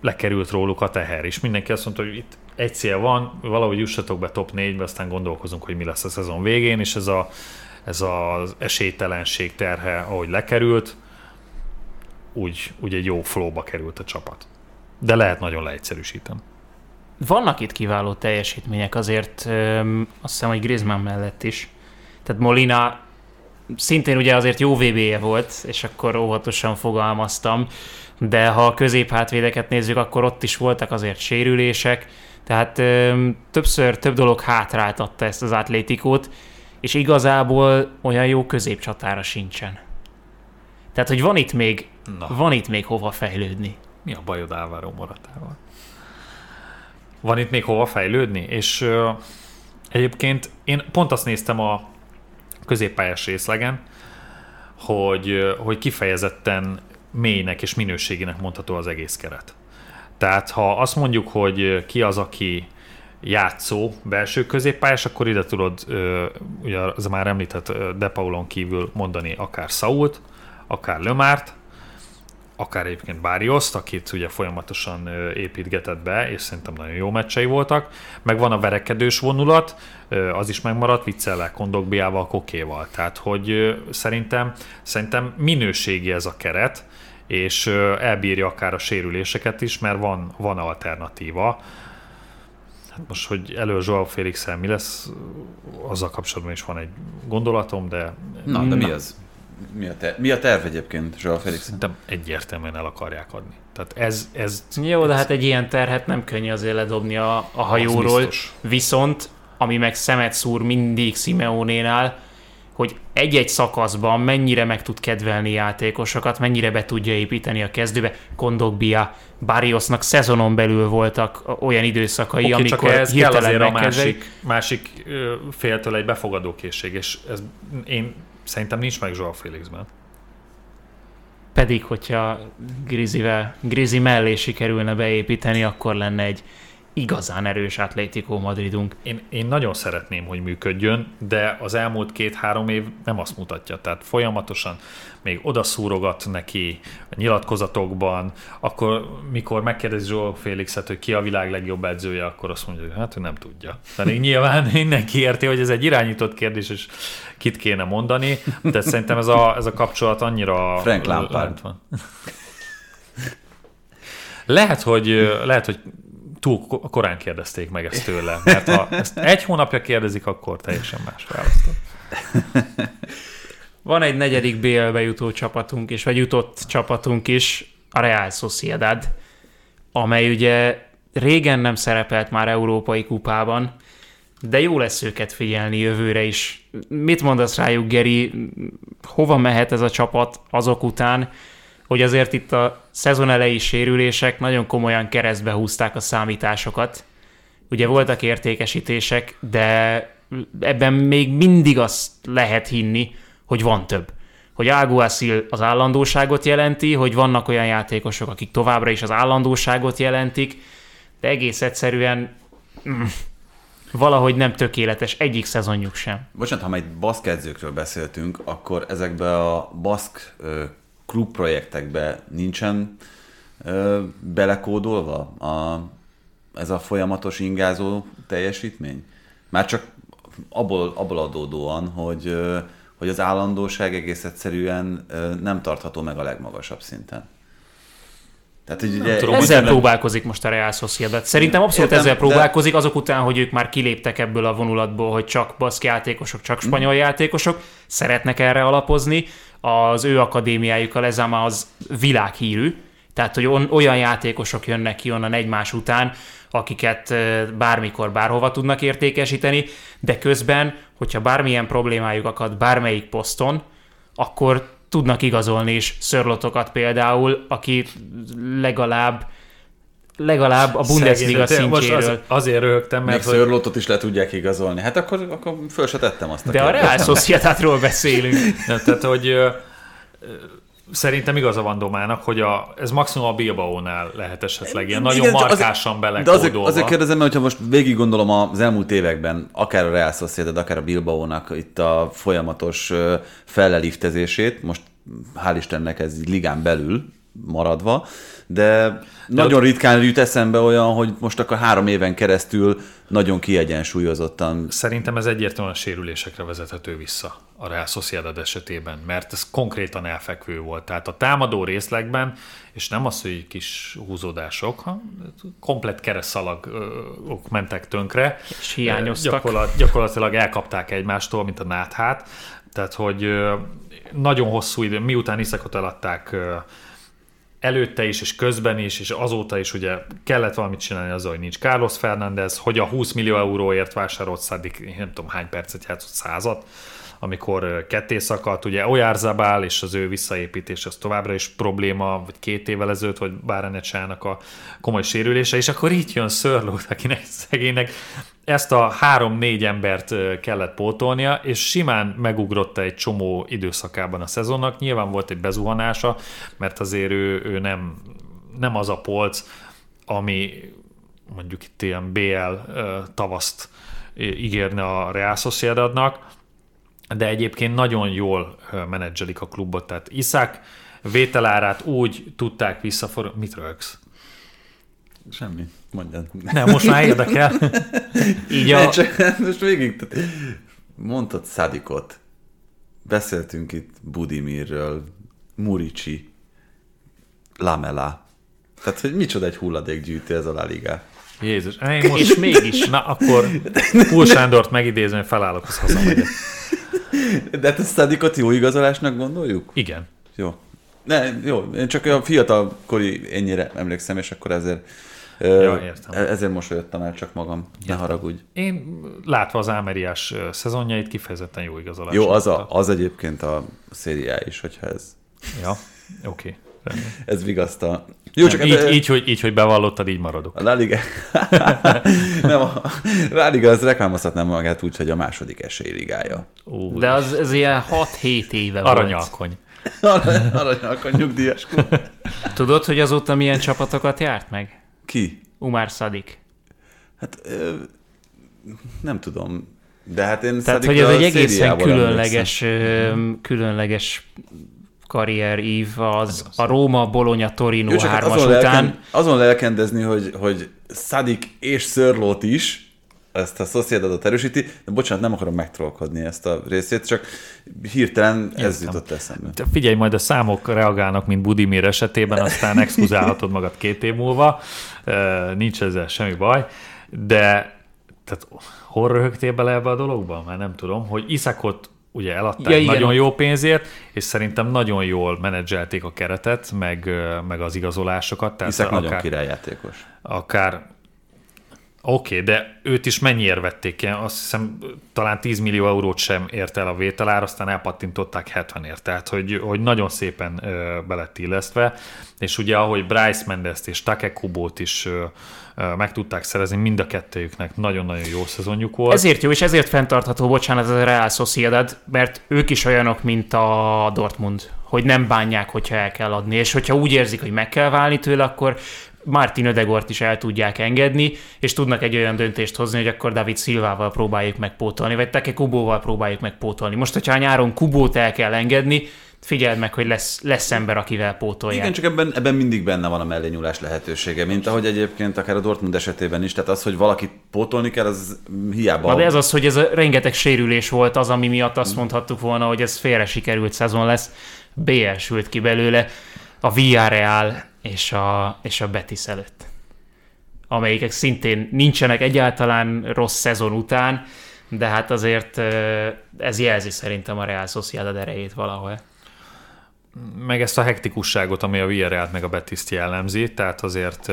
lekerült róluk a teher, és mindenki azt mondta, hogy itt egy cél van, valahogy jussatok be top 4-be, aztán gondolkozunk, hogy mi lesz a szezon végén, és ez, a, ez az esélytelenség terhe, ahogy lekerült, úgy, úgy egy jó flowba került a csapat. De lehet nagyon leegyszerűsíteni. Vannak itt kiváló teljesítmények azért, öm, azt hiszem, hogy Griezmann mellett is. Tehát Molina szintén ugye azért jó VB-je volt, és akkor óvatosan fogalmaztam, de ha a középhátvédeket nézzük, akkor ott is voltak azért sérülések, tehát öm, többször több dolog hátráltatta ezt az atlétikót, és igazából olyan jó középcsatára sincsen. Tehát, hogy van itt még, Na. van itt még hova fejlődni. Mi a bajod Álvaro Moratával? Van itt még hova fejlődni, és uh, egyébként én pont azt néztem a középpályás részlegen, hogy, hogy kifejezetten mélynek és minőségének mondható az egész keret. Tehát ha azt mondjuk, hogy ki az, aki játszó belső középpályás, akkor ide tudod, ugye az már említett De Paulon kívül mondani akár Sault, akár Lömárt, akár egyébként Bárioszt, akit ugye folyamatosan építgetett be, és szerintem nagyon jó meccsei voltak. Meg van a verekedős vonulat, az is megmaradt Viccellel, Kondogbiával, Kokéval. Tehát, hogy szerintem, szerintem minőségi ez a keret, és elbírja akár a sérüléseket is, mert van, van alternatíva. Hát most, hogy elő Joao félix mi lesz, azzal kapcsolatban is van egy gondolatom, de... Na, de mi az? Mi a, ter- mi a terv egyébként Joao Felix? Szerintem egyértelműen el akarják adni. Tehát ez, ez, Jó, de ez... hát egy ilyen terhet nem könnyű azért ledobni a, a hajóról. Viszont, ami meg szemet szúr mindig Simeonénál, hogy egy-egy szakaszban mennyire meg tud kedvelni játékosokat, mennyire be tudja építeni a kezdőbe. Kondogbia, Barriosnak szezonon belül voltak olyan időszakai, okay, amikor csak ez kell azért a másik, másik féltől egy befogadókészség, és ez én Szerintem nincs meg Joao Felixben. Pedig, hogyha Grizivel, Grizi mellé sikerülne beépíteni, akkor lenne egy igazán erős Atlético Madridunk. Én, én nagyon szeretném, hogy működjön, de az elmúlt két-három év nem azt mutatja. Tehát folyamatosan még odaszúrogat neki a nyilatkozatokban, akkor mikor megkérdezi Zsó Félixet, hogy ki a világ legjobb edzője, akkor azt mondja, hogy hát ő nem tudja. Tehát nyilván mindenki érti, hogy ez egy irányított kérdés, és kit kéne mondani, de szerintem ez a, ez a kapcsolat annyira... Frank Lampard. Van. Lehet, hogy, lehet, hogy túl korán kérdezték meg ezt tőle, mert ha ezt egy hónapja kérdezik, akkor teljesen más választott. Van egy negyedik BL-be jutó csapatunk is, vagy jutott csapatunk is, a Real Sociedad, amely ugye régen nem szerepelt már Európai Kupában, de jó lesz őket figyelni jövőre is. Mit mondasz rájuk, Geri? Hova mehet ez a csapat azok után, hogy azért itt a szezon elejé sérülések nagyon komolyan keresztbe húzták a számításokat. Ugye voltak értékesítések, de ebben még mindig azt lehet hinni, hogy van több. Hogy Alguacil az állandóságot jelenti, hogy vannak olyan játékosok, akik továbbra is az állandóságot jelentik, de egész egyszerűen mm, valahogy nem tökéletes egyik szezonjuk sem. Bocsánat, ha majd baszk edzőkről beszéltünk, akkor ezekbe a baszk klubprojektekbe nincsen ö, belekódolva a, ez a folyamatos ingázó teljesítmény? Már csak abból, abból adódóan, hogy, ö, hogy az állandóság egész egyszerűen ö, nem tartható meg a legmagasabb szinten. Tehát, hogy ugye, tudom, Ezzel próbálkozik most a Real Sociedad. Szerintem abszolút Értem, ezzel de- próbálkozik, azok után, hogy ők már kiléptek ebből a vonulatból, hogy csak baszk játékosok, csak spanyol játékosok, szeretnek erre alapozni. Az ő akadémiájukkal ez már az világhírű, tehát, hogy on, olyan játékosok jönnek ki onnan egymás után, akiket bármikor, bárhova tudnak értékesíteni, de közben, hogyha bármilyen problémájuk akad bármelyik poszton, akkor tudnak igazolni is szörlotokat például, aki legalább legalább a Bundesliga Szegény, de most szintjéről. Az, azért röhögtem, még mert hogy szörlótot is le tudják igazolni. Hát akkor, akkor föl se tettem azt a De a kérdést. Real Sociedadról beszélünk. Nem, tehát, hogy ö, ö, szerintem igaza van Domának, hogy a, ez maximum a Bilbao-nál lehet esetleg ilyen nagyon Igen, markásan De azért, azért kérdezem, mert hogyha most végig gondolom az elmúlt években, akár a Real Sociedad, akár a Bilbao-nak itt a folyamatos felleliftezését, most hál' Istennek ez így ligán belül maradva, de nagyon ritkán jut eszembe olyan, hogy most akkor három éven keresztül nagyon kiegyensúlyozottan Szerintem ez egyértelműen a sérülésekre vezethető vissza a Real Sociedad esetében, mert ez konkrétan elfekvő volt. Tehát a támadó részlegben, és nem az, hogy kis húzódások, hanem komplet kereszalagok mentek tönkre. És hiányoztak. Gyakorlat, gyakorlatilag elkapták egymástól, mint a náthát. Tehát, hogy nagyon hosszú idő, miután Iszakot eladták előtte is, és közben is, és azóta is ugye kellett valamit csinálni azzal, hogy nincs Carlos Fernández, hogy a 20 millió euróért vásárolt Szadik, nem tudom hány percet játszott, százat, amikor ketté szakadt, ugye Ojárzabál és az ő visszaépítés az továbbra is probléma, vagy két évvel ezelőtt, vagy Bárenecsának a komoly sérülése, és akkor itt jön Szörlót, akinek szegénynek ezt a három-négy embert kellett pótolnia, és simán megugrotta egy csomó időszakában a szezonnak. Nyilván volt egy bezuhanása, mert azért ő, ő nem, nem az a polc, ami mondjuk itt ilyen BL tavaszt ígérne a Real Sociedadnak, de egyébként nagyon jól menedzselik a klubot. Tehát Iszák vételárát úgy tudták visszafor... Mit rögsz? semmi. Mondjad. Nem, most már érdekel. Így a, Csak, most végig, mondtad Szadikot, beszéltünk itt Budimirről, Murici, Lamela. Tehát, hogy micsoda egy hulladékgyűjtő ez a La Liga. Jézus. Én most... és mégis. Na, akkor Pul Sándort megidézem, felállok, az hazamegyek. De hát ezt Szadikot jó igazolásnak gondoljuk? Igen. Jó. Ne, jó, én csak a fiatal kori ennyire emlékszem, és akkor ezért, Ja, értem. ezért mosolyodtam el csak magam. Ne haragudj. Én látva az Ámeriás szezonjait kifejezetten jó igazolás. Jó, az, a, az egyébként a szériá is, hogyha ez, Ja, oké. Okay. ez vigasztal. Jó, csak így, hát, így, hogy, így, hogy bevallottad, így maradok. A La Liga... nem, a La Liga az reklámozhatná magát úgy, hogy a második esélyligája. Ú, De az, az ilyen 6-7 éve volt. aranyalkony. Aranyalkon nyugdíjas. Tudod, hogy azóta milyen csapatokat járt meg? Ki? Umar Szadik. Hát ö, nem tudom. De hát én Tehát, Szadikra hogy ez egy egészen különleges, különleges karrierív az a Róma, Bologna, Torino Jó, csak hát hármas azon, után. lelken, azon lelkendezni, hogy, hogy Szadik és Szörlót is, ezt a Sociedadot erősíti, de bocsánat, nem akarom megtrollkodni ezt a részét, csak hirtelen ez Értem. jutott eszembe. Te Figyelj, majd a számok reagálnak, mint Budimir esetében, aztán exkluzálhatod magad két év múlva. Nincs ezzel semmi baj. De tehát hol röhögtél bele ebbe a dologba? Már nem tudom, hogy Iszakot ugye eladták Ja, igen. nagyon jó pénzért, és szerintem nagyon jól menedzselték a keretet, meg, meg az igazolásokat. Tehát nagyon akár, királyjátékos. akár Oké, okay, de őt is mennyiért vették ki? Azt hiszem talán 10 millió eurót sem ért el a vételár, aztán elpattintották 70-ért. Tehát, hogy, hogy nagyon szépen ö, belett illesztve, és ugye ahogy Bryce Mendes-t és Take Kubót is ö, ö, meg tudták szerezni, mind a kettőjüknek nagyon-nagyon jó szezonjuk volt. Ezért jó, és ezért fenntartható, bocsánat, ez a Real Sociedad, mert ők is olyanok, mint a Dortmund, hogy nem bánják, hogyha el kell adni, és hogyha úgy érzik, hogy meg kell válni tőle, akkor Martin Ödegort is el tudják engedni, és tudnak egy olyan döntést hozni, hogy akkor David Silvával próbáljuk megpótolni, vagy Take Kubóval próbáljuk megpótolni. Most, hogyha a nyáron Kubót el kell engedni, figyeld meg, hogy lesz, lesz ember, akivel pótolják. Igen, csak ebben, ebben mindig benne van a mellényúlás lehetősége, mint ahogy egyébként akár a Dortmund esetében is, tehát az, hogy valakit pótolni kell, az hiába. Na de ez az, hogy ez a rengeteg sérülés volt az, ami miatt azt mondhattuk volna, hogy ez félre sikerült szezon lesz. BL sült ki belőle. A Villarreal és a, és a Betis előtt. Amelyikek szintén nincsenek egyáltalán rossz szezon után, de hát azért ez jelzi szerintem a Real Sociedad erejét valahol. Meg ezt a hektikusságot, ami a Villarreal meg a Betis-t jellemzi, tehát azért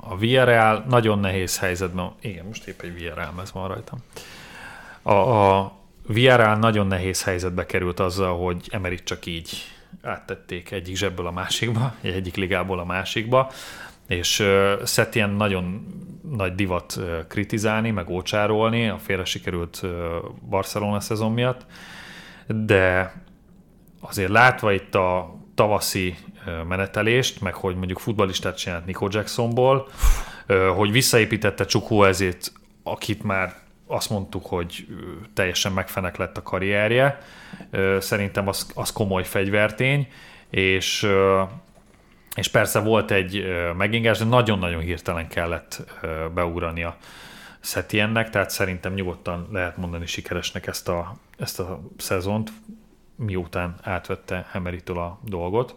a Villarreal nagyon nehéz helyzetben, igen, most épp egy Villarreal ez van rajtam. A, a Villarreal nagyon nehéz helyzetbe került azzal, hogy Emerit csak így áttették egyik zsebből a másikba, egyik ligából a másikba, és Setien nagyon nagy divat kritizálni, meg ócsárolni a félre sikerült Barcelona szezon miatt, de azért látva itt a tavaszi menetelést, meg hogy mondjuk futbalistát csinált Nico Jacksonból, hogy visszaépítette ezért, akit már azt mondtuk, hogy teljesen megfenek lett a karrierje. Szerintem az, az komoly fegyvertény, és és persze volt egy megingás, de nagyon-nagyon hirtelen kellett beugrani a Setiennek, tehát szerintem nyugodtan lehet mondani sikeresnek ezt a, ezt a szezont, miután átvette Emeritől a dolgot.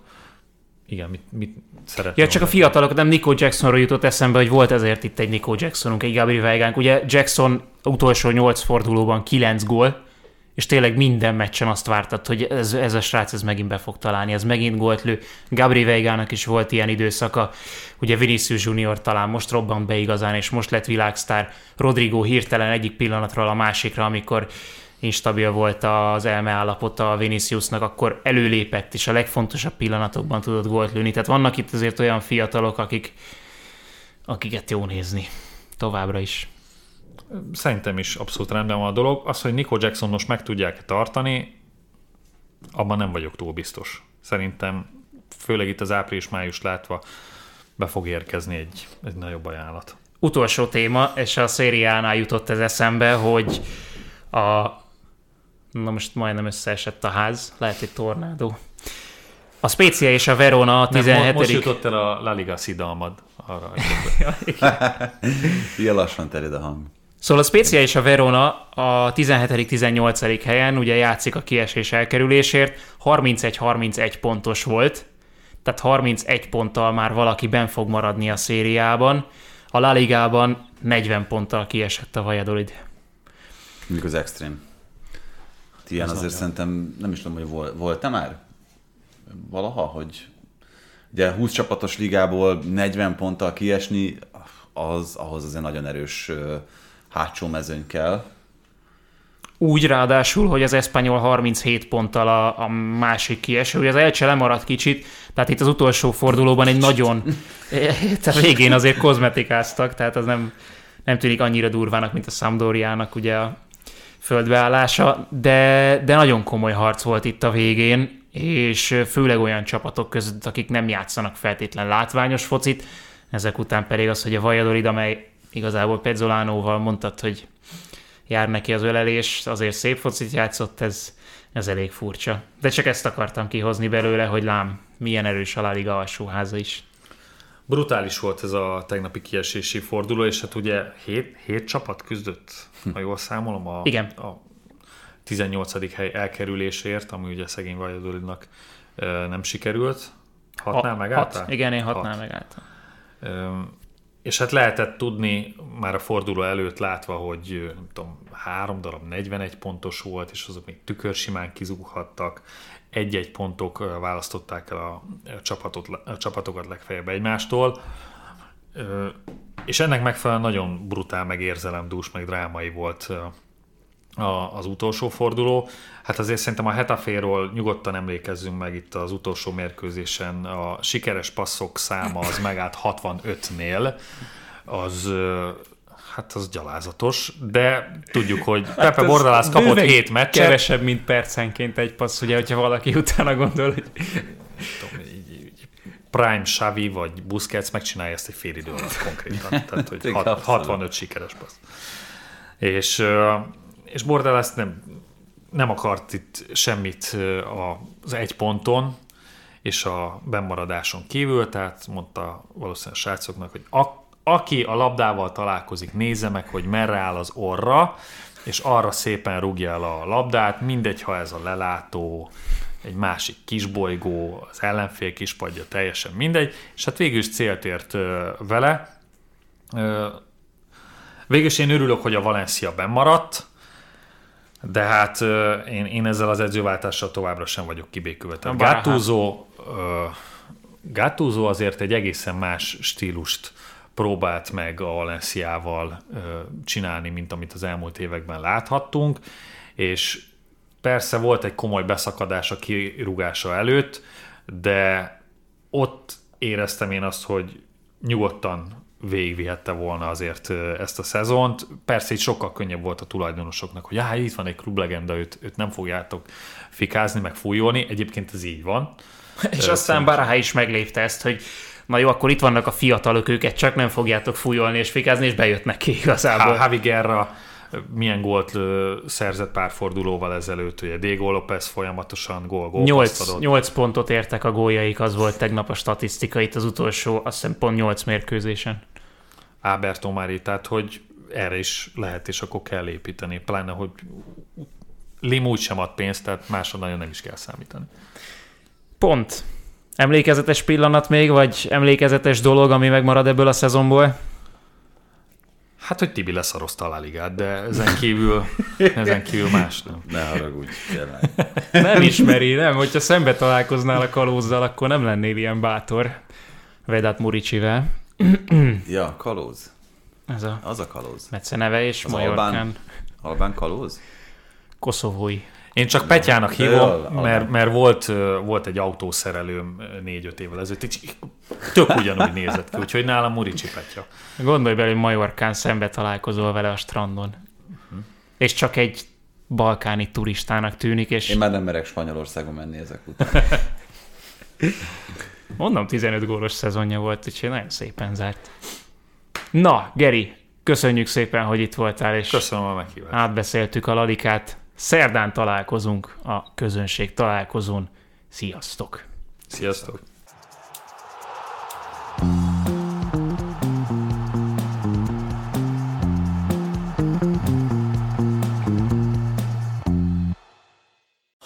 Igen, mit, mit szeretném? Ja, csak a fiatalok, nem Nico Jacksonról jutott eszembe, hogy volt ezért itt egy Nico Jacksonunk, egy Gabriel Weigánk. Ugye Jackson utolsó nyolc fordulóban kilenc gól, és tényleg minden meccsen azt vártad, hogy ez, ez a srác ez megint be fog találni, ez megint gólt lő. Gabri Veigának is volt ilyen időszaka, ugye Vinicius Junior talán most robbant be igazán, és most lett világsztár. Rodrigo hirtelen egyik pillanatról a másikra, amikor instabil volt az elme állapota a Viniciusnak, akkor előlépett, és a legfontosabb pillanatokban tudott gólt lőni. Tehát vannak itt azért olyan fiatalok, akik, akiket jó nézni továbbra is. Szerintem is abszolút rendben van a dolog. Az, hogy Nico Jackson most meg tudják tartani, abban nem vagyok túl biztos. Szerintem, főleg itt az április-május látva, be fog érkezni egy, egy nagyobb ajánlat. Utolsó téma, és a szériánál jutott ez eszembe, hogy a na most majdnem összeesett a ház, lehet egy tornádó. A Spezia és a Verona a 17. Nem, most jutott el a La Liga szidalmad. Arra. Ilyen lassan terjed a hang. Szóval a Spezia és a Verona a 17.-18. helyen ugye játszik a kiesés elkerülésért, 31-31 pontos volt, tehát 31 ponttal már valaki ben fog maradni a szériában. A La Ligában 40 ponttal kiesett a Valladolid. Mondjuk az extrém. Ilyen Ez azért nagyon. szerintem, nem is tudom, hogy volt, volt-e már valaha, hogy ugye 20 csapatos ligából 40 ponttal kiesni, az ahhoz azért nagyon erős hátsó mezőny kell. Úgy ráadásul, hogy az Espanyol 37 ponttal a, a másik kieső, ugye az Elcse lemaradt kicsit, tehát itt az utolsó fordulóban egy nagyon, tehát végén azért kozmetikáztak, tehát az nem, nem tűnik annyira durvának, mint a Sampdoriának ugye a földbeállása, de, de nagyon komoly harc volt itt a végén, és főleg olyan csapatok között, akik nem játszanak feltétlen látványos focit, ezek után pedig az, hogy a Valladolid, amely igazából Pezzolánóval mondtad, hogy jár neki az ölelés, azért szép focit játszott, ez, ez elég furcsa. De csak ezt akartam kihozni belőle, hogy lám, milyen erős a La Liga alsóháza is. Brutális volt ez a tegnapi kiesési forduló, és hát ugye hét, hét csapat küzdött, ha jól számolom, a, Igen. a 18. hely elkerülésért, ami ugye szegény Valladolidnak nem sikerült. Hatnál megálltál? Hat, igen, én hatnál hat. megálltam. És hát lehetett tudni már a forduló előtt látva, hogy nem tudom, három darab 41 pontos volt, és azok még tükörsimán kizúghattak. Egy-egy pontok választották el a, csapatot, a csapatokat legfeljebb egymástól. És ennek megfelelően nagyon brutál, meg érzelemdús, meg drámai volt az utolsó forduló. Hát azért szerintem a Hetaféról nyugodtan emlékezzünk meg itt az utolsó mérkőzésen. A sikeres passzok száma az megállt 65-nél. Az hát az gyalázatos, de tudjuk, hogy hát Pepe Bordalász kapott hét meccset. Kevesebb, mint percenként egy passz, ugye, hogyha valaki utána gondol, hogy... Tudom, így, így Prime Xavi vagy Busquets megcsinálja ezt egy fél idő alatt konkrétan. Tehát, hogy 65 sikeres passz. És és Bordalász nem, nem akart itt semmit az egy ponton, és a bemaradáson kívül, tehát mondta valószínűleg a srácoknak, hogy a, aki a labdával találkozik, nézze meg, hogy merre áll az orra, és arra szépen rúgja el a labdát, mindegy, ha ez a lelátó, egy másik kisbolygó, az ellenfél kispadja, teljesen mindegy, és hát végül is célt ért vele. Végül is én örülök, hogy a Valencia bemaradt, de hát én, én ezzel az edzőváltással továbbra sem vagyok kibékülve. Tehát Gattuso, Gattuso azért egy egészen más stílust próbált meg a Valenciával csinálni, mint amit az elmúlt években láthattunk, és persze volt egy komoly beszakadás a kirúgása előtt, de ott éreztem én azt, hogy nyugodtan végigvihette volna azért ezt a szezont. Persze itt sokkal könnyebb volt a tulajdonosoknak, hogy hát itt van egy klublegenda, őt, őt nem fogjátok fikázni, meg fújolni. Egyébként ez így van. És aztán Baraha is meglépte ezt, hogy na jó, akkor itt vannak a fiatalok, őket csak nem fogjátok fújolni és fikázni, és bejött neki igazából. Havi Guerra milyen gólt szerzett pár fordulóval ezelőtt, ugye Diego López folyamatosan gól, gól 8, 8 pontot értek a góljaik, az volt tegnap a statisztika itt az utolsó, azt hiszem pont 8 mérkőzésen. Ábert Omári, tehát hogy erre is lehet, és akkor kell építeni, pláne, hogy Lim úgy sem ad pénzt, tehát másra nagyon nem is kell számítani. Pont. Emlékezetes pillanat még, vagy emlékezetes dolog, ami megmarad ebből a szezonból? Hát, hogy Tibi leszarozta a ligát, de ezen kívül, ezen kívül más nem. Ne haragudj, Nem ismeri, nem? Hogyha szembe találkoznál a kalózzal, akkor nem lennél ilyen bátor. Vedát Muricsivel. Ja, kalóz. Ez a, az a kalóz. Mece neve és az Albán, Albán kalóz? Koszovói. Én csak Petyának hívom, mert, mert volt, volt egy autószerelőm négy-öt évvel ezelőtt, és tök ugyanúgy nézett ki, úgyhogy nálam Muricsi Petya. Gondolj bele, hogy Majorkán szembe találkozol vele a strandon. Uh-huh. És csak egy balkáni turistának tűnik, és... Én már nem merek Spanyolországon menni ezek után. Mondom, 15 gólos szezonja volt, úgyhogy nagyon szépen zárt. Na, Geri, köszönjük szépen, hogy itt voltál, és Köszönöm a meghívást. átbeszéltük a Lalikát. Szerdán találkozunk a közönség találkozón. Sziasztok! Sziasztok!